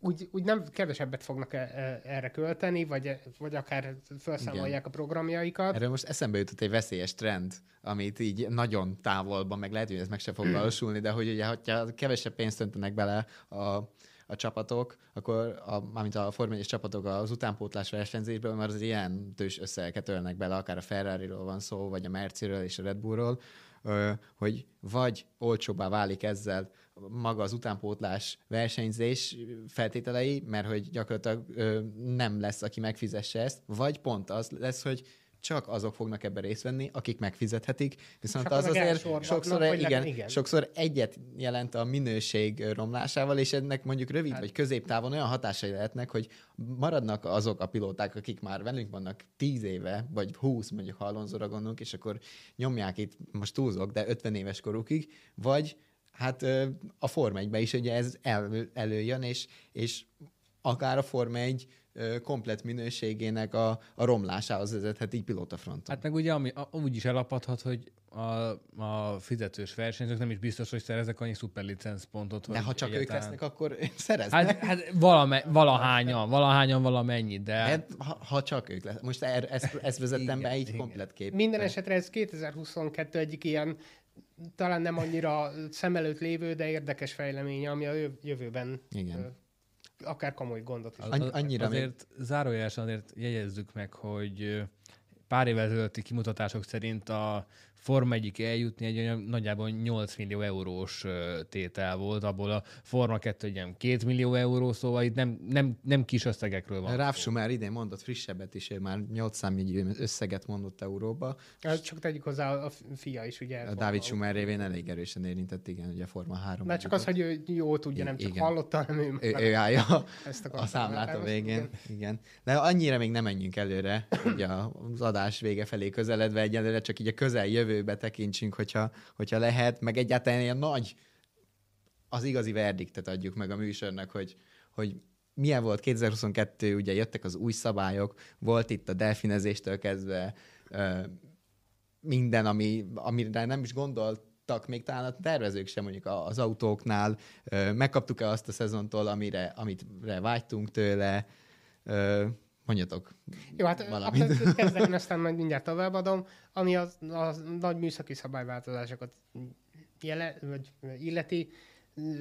úgy, úgy nem kevesebbet fognak e, e, erre költeni, vagy, vagy akár felszámolják Igen. a programjaikat. Erről most eszembe jutott egy veszélyes trend, amit így nagyon távolban, meg lehet, hogy ez meg se fog valósulni, de hogy ugye, ha kevesebb pénzt öntenek bele a a csapatok, akkor a, mármint a Forma csapatok az utánpótlás versenyzésből, mert az ilyen tős összeget ölnek bele, akár a Ferrari-ról van szó, vagy a Merciről és a Red Bullról, hogy vagy olcsóbbá válik ezzel maga az utánpótlás versenyzés feltételei, mert hogy gyakorlatilag nem lesz, aki megfizesse ezt, vagy pont az lesz, hogy csak azok fognak ebben részt venni, akik megfizethetik, viszont az azért sokszor, igen, igen, igen. sokszor egyet jelent a minőség romlásával, és ennek mondjuk rövid hát. vagy középtávon olyan hatásai lehetnek, hogy maradnak azok a pilóták, akik már velünk vannak tíz éve, vagy húsz, mondjuk ha gondolunk, és akkor nyomják itt, most túlzok, de 50 éves korukig, vagy hát a Forma 1 is ugye ez el, előjön, és, és akár a Forma 1 komplet minőségének a, a romlásához vezethet így pilótafronton. Hát meg ugye ami, úgy is elapadhat, hogy a, a fizetős versenyzők nem is biztos, hogy szereznek annyi szuperlicenc pontot. De ha csak egyáltalán... ők lesznek, akkor szereznek. Hát, hát valame, valahányan, valahányan valamennyit, de... Hát, ha, ha csak ők lesznek. Most er, ezt, ezt vezettem be így komplet kép. Minden esetre ez 2022 egyik ilyen talán nem annyira szem előtt lévő, de érdekes fejlemény, ami a jövőben Igen akár komoly gondot is. Az, annyira azért még... zárójelesen azért jegyezzük meg, hogy pár évvel ezelőtti kimutatások szerint a Forma egyik eljutni egy olyan nagyjából 8 millió eurós tétel volt, abból a Forma 2 egy 2 millió euró, szóval itt nem, nem, nem kis összegekről van. Ráf Schumer idén mondott frissebben is, már 800 millió összeget mondott euróba. Csak tegyük hozzá a fia is, ugye. A David Schumer révén elég erősen érintett, igen, ugye a Forma 3. Mert csak az, hogy ő jó tudja, nem csak igen. hallotta, hanem ő, ő, ő állja ezt a számlát a végén. Igen. igen. De annyira még nem menjünk előre, ugye az adás vége felé közeledve egyelőre, csak így a közel jövőbe tekintsünk, hogyha, hogyha lehet, meg egyáltalán ilyen nagy, az igazi verdiktet adjuk meg a műsornak, hogy, hogy milyen volt 2022, ugye jöttek az új szabályok, volt itt a delfinezéstől kezdve minden, ami, amire nem is gondoltak még talán a tervezők sem mondjuk az autóknál. Megkaptuk-e azt a szezontól, amire, amire vágytunk tőle? Mondjatok Jó, hát valamit. akkor kezdek, én aztán majd mindjárt továbbadom, ami az, az nagy műszaki szabályváltozásokat jele, vagy illeti.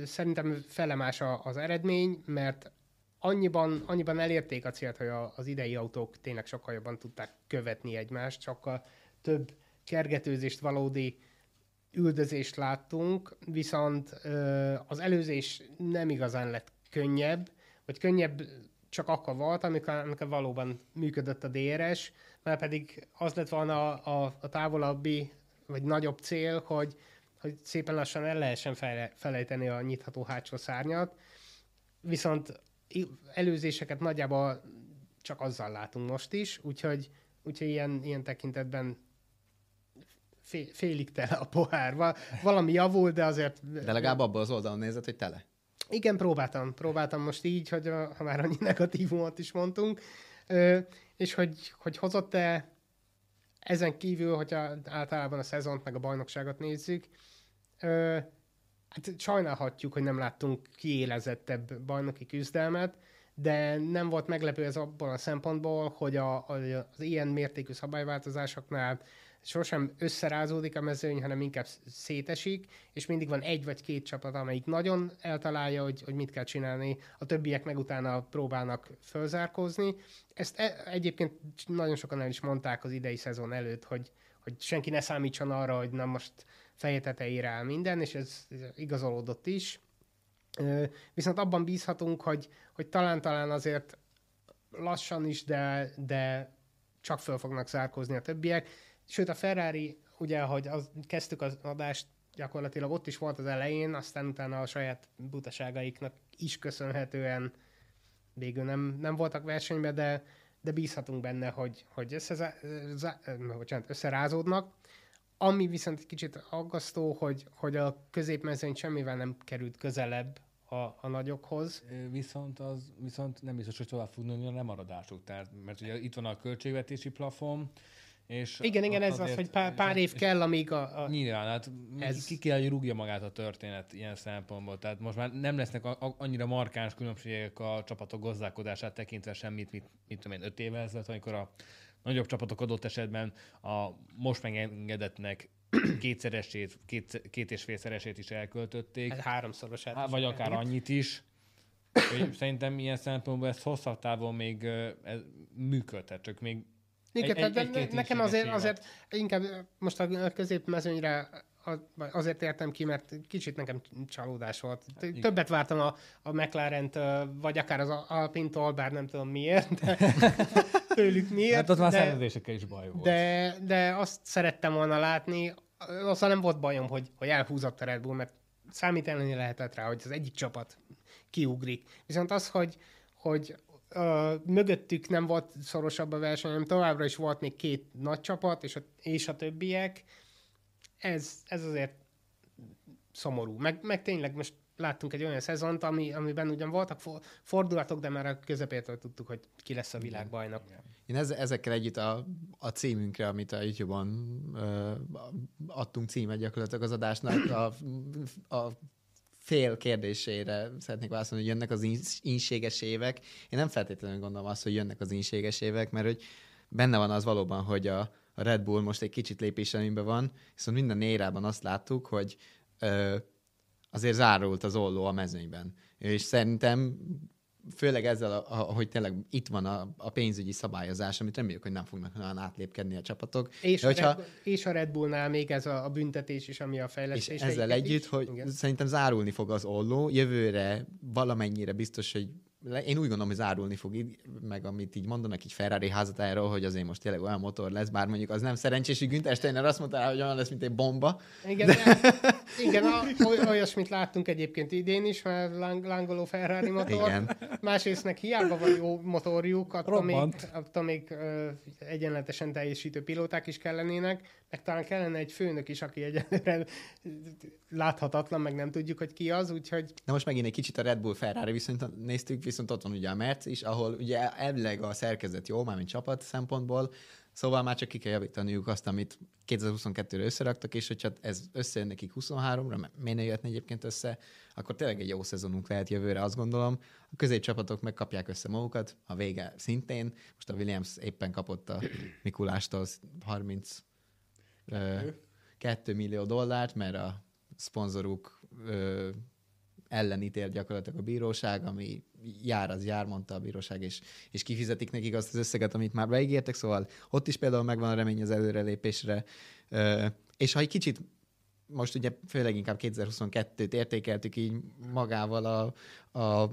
Szerintem felemás a- az eredmény, mert annyiban, annyiban elérték a célt, hogy a, az idei autók tényleg sokkal jobban tudták követni egymást, sokkal több kergetőzést, valódi üldözést láttunk, viszont az előzés nem igazán lett könnyebb, vagy könnyebb csak akkor volt, amikor, amikor valóban működött a DRS, mert pedig az lett volna a, a, a távolabbi, vagy nagyobb cél, hogy, hogy szépen lassan el lehessen fele, felejteni a nyitható hátsó szárnyat, viszont előzéseket nagyjából csak azzal látunk most is, úgyhogy, úgyhogy ilyen, ilyen tekintetben fél, félig tele a pohár. Va- Valami javul, de azért... De legalább abból az oldalon nézett, hogy tele. Igen, próbáltam. Próbáltam most így, hogy a- ha már annyi negatívumot is mondtunk. Ö, és hogy, hogy hozott-e ezen kívül, hogyha általában a szezont meg a bajnokságot nézzük, ö, hát sajnálhatjuk, hogy nem láttunk kiélezettebb bajnoki küzdelmet, de nem volt meglepő ez abból a szempontból, hogy a, a, az ilyen mértékű szabályváltozásoknál sosem összerázódik a mezőny, hanem inkább szétesik, és mindig van egy vagy két csapat, amelyik nagyon eltalálja, hogy, hogy mit kell csinálni, a többiek meg utána próbálnak fölzárkózni. Ezt e- egyébként nagyon sokan el is mondták az idei szezon előtt, hogy, hogy senki ne számítson arra, hogy na most feje tetejére áll minden, és ez igazolódott is. Viszont abban bízhatunk, hogy, hogy talán-talán azért lassan is, de, de csak föl fognak zárkózni a többiek. Sőt, a Ferrari, ugye, hogy az, kezdtük az adást, gyakorlatilag ott is volt az elején, aztán utána a saját butaságaiknak is köszönhetően végül nem, nem voltak versenyben, de, de bízhatunk benne, hogy, hogy összezá, zá, bocsánat, összerázódnak. Ami viszont egy kicsit aggasztó, hogy, hogy a középmezőny semmivel nem került közelebb a, a nagyokhoz. Viszont az viszont nem biztos, hogy tovább fog nőni a lemaradásuk. Tehát, mert ugye itt van a költségvetési plafon, és Igen, igen, ez az, hogy pár, pár év kell, amíg a, a Nyilván, hát Ez- ki kell, hogy rúgja magát a történet ilyen szempontból. Tehát most már nem lesznek a, a, annyira markáns különbségek a csapatok gazdálkodását tekintve semmit, mit, mit tudom én, öt évvel ezelőtt, amikor a nagyobb csapatok adott esetben a most megengedettnek kétszeresét, két, két és félszeresét is elköltötték. ez háromszorosát. Há, is vagy akár elérni. annyit is. Hogy szerintem ilyen szempontból ez hosszabb távon még ez működhet, csak még Igen, egy- tehát de egy-két nekem azért, azért inkább most a középmezőnyre azért értem ki, mert kicsit nekem csalódás volt. T- igen. Többet vártam a, a mclaren vagy akár az Alpintól, bár nem tudom miért, de tőlük miért. Hát ott már szervezésekkel is baj volt. de, de azt szerettem volna látni, azzal nem volt bajom, hogy, hogy elhúzott a Red Bull, mert számítani lehetett rá, hogy az egyik csapat kiugrik. Viszont az, hogy, hogy ö, mögöttük nem volt szorosabb a verseny, hanem továbbra is volt még két nagy csapat, és a, és a többiek, ez, ez azért szomorú. Meg, meg tényleg most láttunk egy olyan szezont, ami, amiben ugyan voltak for- fordulatok, de már a közepétől tudtuk, hogy ki lesz a világbajnok. Én ez, ezekkel együtt a, a címünkre, amit a YouTube-on ö, adtunk címet gyakorlatilag az adásnak, a, a fél kérdésére szeretnék válaszolni, hogy jönnek az ins- inséges évek. Én nem feltétlenül gondolom azt, hogy jönnek az inséges évek, mert hogy benne van az valóban, hogy a, Red Bull most egy kicsit lépéselőnyben van, viszont minden érában azt láttuk, hogy ö, azért zárult az olló a mezőnyben. És szerintem főleg ezzel, a, a, hogy tényleg itt van a, a pénzügyi szabályozás, amit reméljük, hogy nem fognak olyan átlépkedni a csapatok. És, De a hogyha- Red, és a Red Bullnál még ez a, a büntetés is, ami a És fejlesztés. ezzel együtt, hogy Igen. szerintem zárulni fog az olló, jövőre valamennyire biztos, hogy én úgy gondolom, hogy zárulni fog, így, meg amit így mondanak így Ferrari házatáról, hogy azért most tényleg olyan motor lesz, bár mondjuk az nem szerencsés, hogy Günther Steiner azt mondta, rá, hogy olyan lesz, mint egy bomba. Igen, de... igen a, oly- olyasmit láttunk egyébként idén is, mert láng, lángoló Ferrari motor. Igen. Másrészt meg hiába van jó motorjuk, attól még, attól még ö, egyenletesen teljesítő pilóták is kellenének, meg talán kellene egy főnök is, aki egyelőre láthatatlan, meg nem tudjuk, hogy ki az, úgyhogy Na most megint egy kicsit a Red Bull Ferrari viszont néztük, viszont ott van ugye a Merc is, ahol ugye elvileg a szerkezet jó, mármint csapat szempontból, Szóval már csak ki kell javítaniuk azt, amit 2022-re összeraktak, és hogyha ez összejön nekik 23-ra, mert miért ne egyébként össze, akkor tényleg egy jó szezonunk lehet jövőre, azt gondolom. A középcsapatok megkapják össze magukat, a vége szintén. Most a Williams éppen kapott a Mikulástól 30 2 millió dollárt, mert a szponzoruk ö, ellen ítélt gyakorlatilag a bíróság, ami jár, az jár, mondta a bíróság, és, és kifizetik nekik azt az összeget, amit már beígértek, szóval ott is például megvan a remény az előrelépésre. Ö, és ha egy kicsit most ugye főleg inkább 2022-t értékeltük így magával a, a,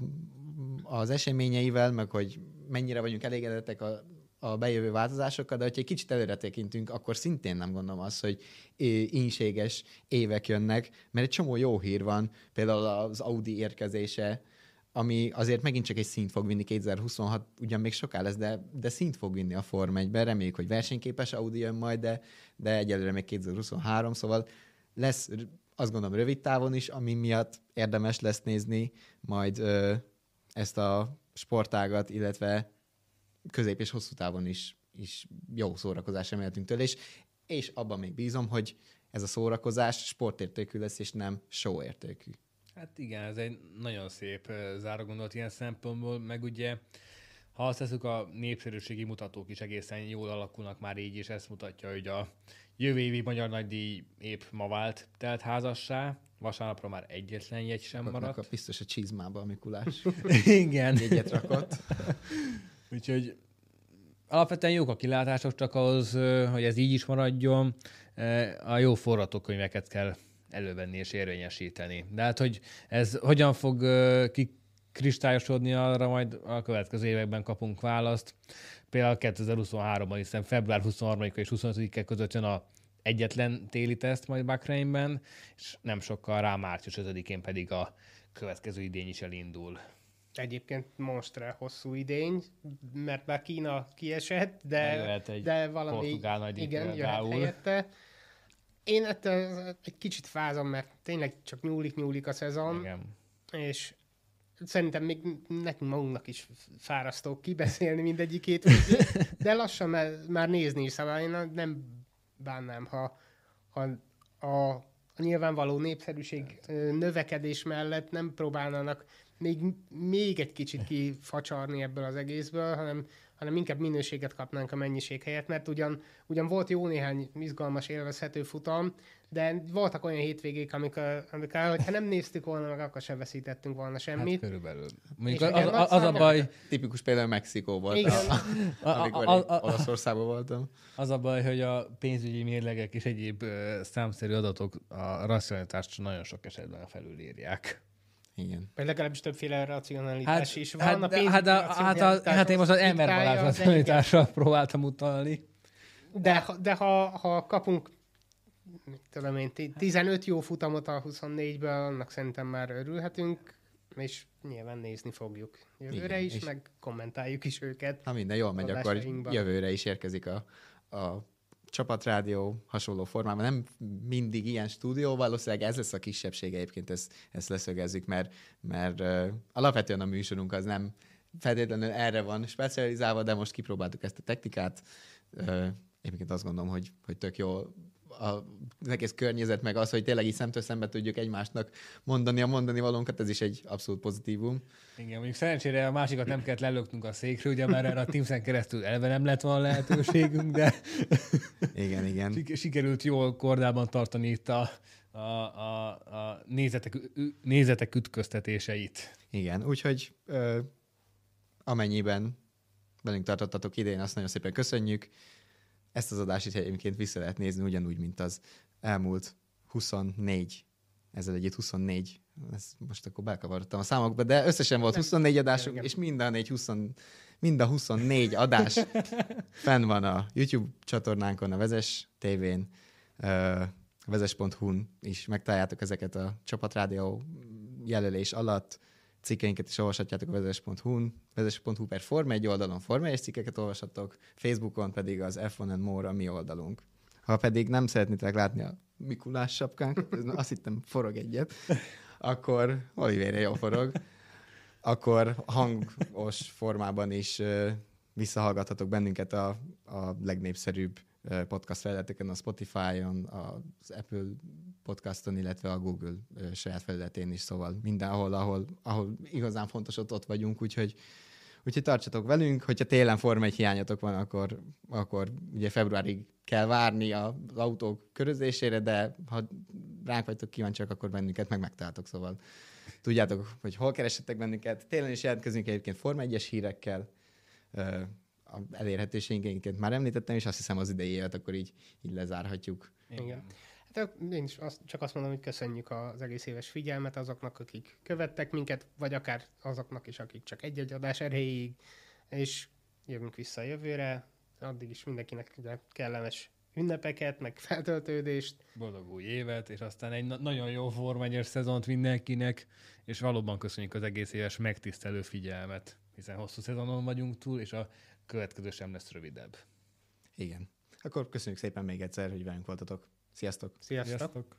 az eseményeivel, meg hogy mennyire vagyunk elégedettek a a bejövő változásokkal, de hogyha egy kicsit előre tekintünk, akkor szintén nem gondolom azt, hogy ínséges évek jönnek, mert egy csomó jó hír van, például az Audi érkezése, ami azért megint csak egy szint fog vinni 2026, ugyan még soká lesz, de, de szint fog vinni a Form 1 Reméljük, hogy versenyképes Audi jön majd, de, de egyelőre még 2023, szóval lesz azt gondolom rövid távon is, ami miatt érdemes lesz nézni majd ö, ezt a sportágat, illetve közép és hosszú távon is, is jó szórakozás remélhetünk tőle, és, és abban még bízom, hogy ez a szórakozás sportértékű lesz, és nem show értékű. Hát igen, ez egy nagyon szép záragondolat ilyen szempontból, meg ugye ha azt teszük, a népszerűségi mutatók is egészen jól alakulnak már így, és ezt mutatja, hogy a jövő évi Magyar Nagydíj épp ma vált telt házassá, vasárnapra már egyetlen jegy sem maradt. A biztos a csizmába a Mikulás. igen. Jegyet rakott. Úgyhogy alapvetően jók a kilátások, csak ahhoz, hogy ez így is maradjon, a jó forgatókönyveket kell elővenni és érvényesíteni. De hát, hogy ez hogyan fog kikristályosodni, arra majd a következő években kapunk választ. Például 2023-ban, hiszen február 23 és 25-e között jön a egyetlen téli teszt majd Bakreinben, és nem sokkal rá március 5-én pedig a következő idény is elindul. Egyébként monstre hosszú idény, mert bár Kína kiesett, de, de valami igen, jöhet helyette. Én ettől egy kicsit fázom, mert tényleg csak nyúlik-nyúlik a szezon, igen. és szerintem még nekünk magunknak is fárasztó kibeszélni mindegyikét, de lassan már, már nézni is, szóval én nem bánnám, ha, ha a, a nyilvánvaló népszerűség növekedés mellett nem próbálnának még, még egy kicsit kifacsarni ebből az egészből, hanem, hanem inkább minőséget kapnánk a mennyiség helyett, mert ugyan, ugyan volt jó néhány izgalmas, élvezhető futam, de voltak olyan hétvégék, amikor, amikor ha nem néztük volna meg, akkor sem veszítettünk volna semmit. Hát körülbelül. Mondjuk az, az, az, a baj... Tipikus például Mexikó volt, Igen. A, a, amikor a, a, a, Olaszországban voltam. Az a baj, hogy a pénzügyi mérlegek és egyéb számszerű adatok a racionalitást nagyon sok esetben felülírják. Igen. Vagy legalábbis többféle racionalitás hát, is van. Hát, a hát, a, hát, a, hát én most az emberbarát racionalitásra próbáltam utalni. De, de ha, ha kapunk tudom én, 15 jó futamot a 24-ből, annak szerintem már örülhetünk, és nyilván nézni fogjuk jövőre Igen, is, meg kommentáljuk is őket. Ha minden jól megy, akkor jövőre is érkezik a, a csapatrádió hasonló formában, nem mindig ilyen stúdió, valószínűleg ez lesz a kisebbsége egyébként, ezt, ezt leszögezzük, mert, mert uh, alapvetően a műsorunk az nem feltétlenül erre van specializálva, de most kipróbáltuk ezt a technikát. Uh, egyébként azt gondolom, hogy, hogy tök jó a, az egész környezet, meg az, hogy tényleg így szemtől szembe tudjuk egymásnak mondani a mondani valónkat, ez is egy abszolút pozitívum. Igen, mondjuk szerencsére a másikat nem kellett lelöknünk a székről, ugye már erre a teams keresztül elve nem lett volna lehetőségünk, de igen, igen. sikerült jól kordában tartani itt a, a, a, a nézetek, nézetek ütköztetéseit. Igen, úgyhogy ö, amennyiben velünk tartottatok idén, azt nagyon szépen köszönjük. Ezt az adást is egyébként vissza lehet nézni, ugyanúgy, mint az elmúlt 24, ezzel együtt 24, ezt most akkor belekavarodtam a számokba, de összesen volt 24 adásunk, és mind a, 4, 20, mind a 24 adás fenn van a YouTube csatornánkon, a Vezes TV-n, vezes.hu-n is megtaláljátok ezeket a csapatrádió jelölés alatt, cikkeinket is olvashatjátok a vezes.hu-n, vezes.hu per Forma egy oldalon Forma és cikkeket olvashattok, Facebookon pedig az F1 and More a mi oldalunk. Ha pedig nem szeretnétek látni a Mikulás sapkánk, azt hittem forog egyet, akkor Olivére jól forog. akkor hangos formában is visszahallgathatok bennünket a, a legnépszerűbb podcast felületeken, a Spotify-on, az Apple podcaston, illetve a Google saját felületén is, szóval mindenhol, ahol, ahol igazán fontos, ott, ott vagyunk, úgyhogy Úgyhogy tartsatok velünk, hogyha télen Forma egy hiányatok van, akkor, akkor ugye februárig kell várni az autók körözésére, de ha ránk vagytok kíváncsiak, akkor bennünket meg megtaláltok, szóval tudjátok, hogy hol keresettek bennünket. Télen is jelentkezünk egyébként Forma 1-es hírekkel, elérhetőségeinket már említettem, és azt hiszem az idei évet akkor így, így lezárhatjuk. Igen. Hát én is azt, csak azt mondom, hogy köszönjük az egész éves figyelmet azoknak, akik követtek minket, vagy akár azoknak is, akik csak egy-egy adás erejéig, és jövünk vissza a jövőre. Addig is mindenkinek ugye kellemes ünnepeket, meg feltöltődést. Boldog új évet, és aztán egy na- nagyon jó formányos szezont mindenkinek, és valóban köszönjük az egész éves megtisztelő figyelmet, hiszen hosszú szezonon vagyunk túl, és a következő sem lesz rövidebb. Igen. Akkor köszönjük szépen még egyszer, hogy velünk voltatok. Sziasztok! Sziasztok! Sziasztok.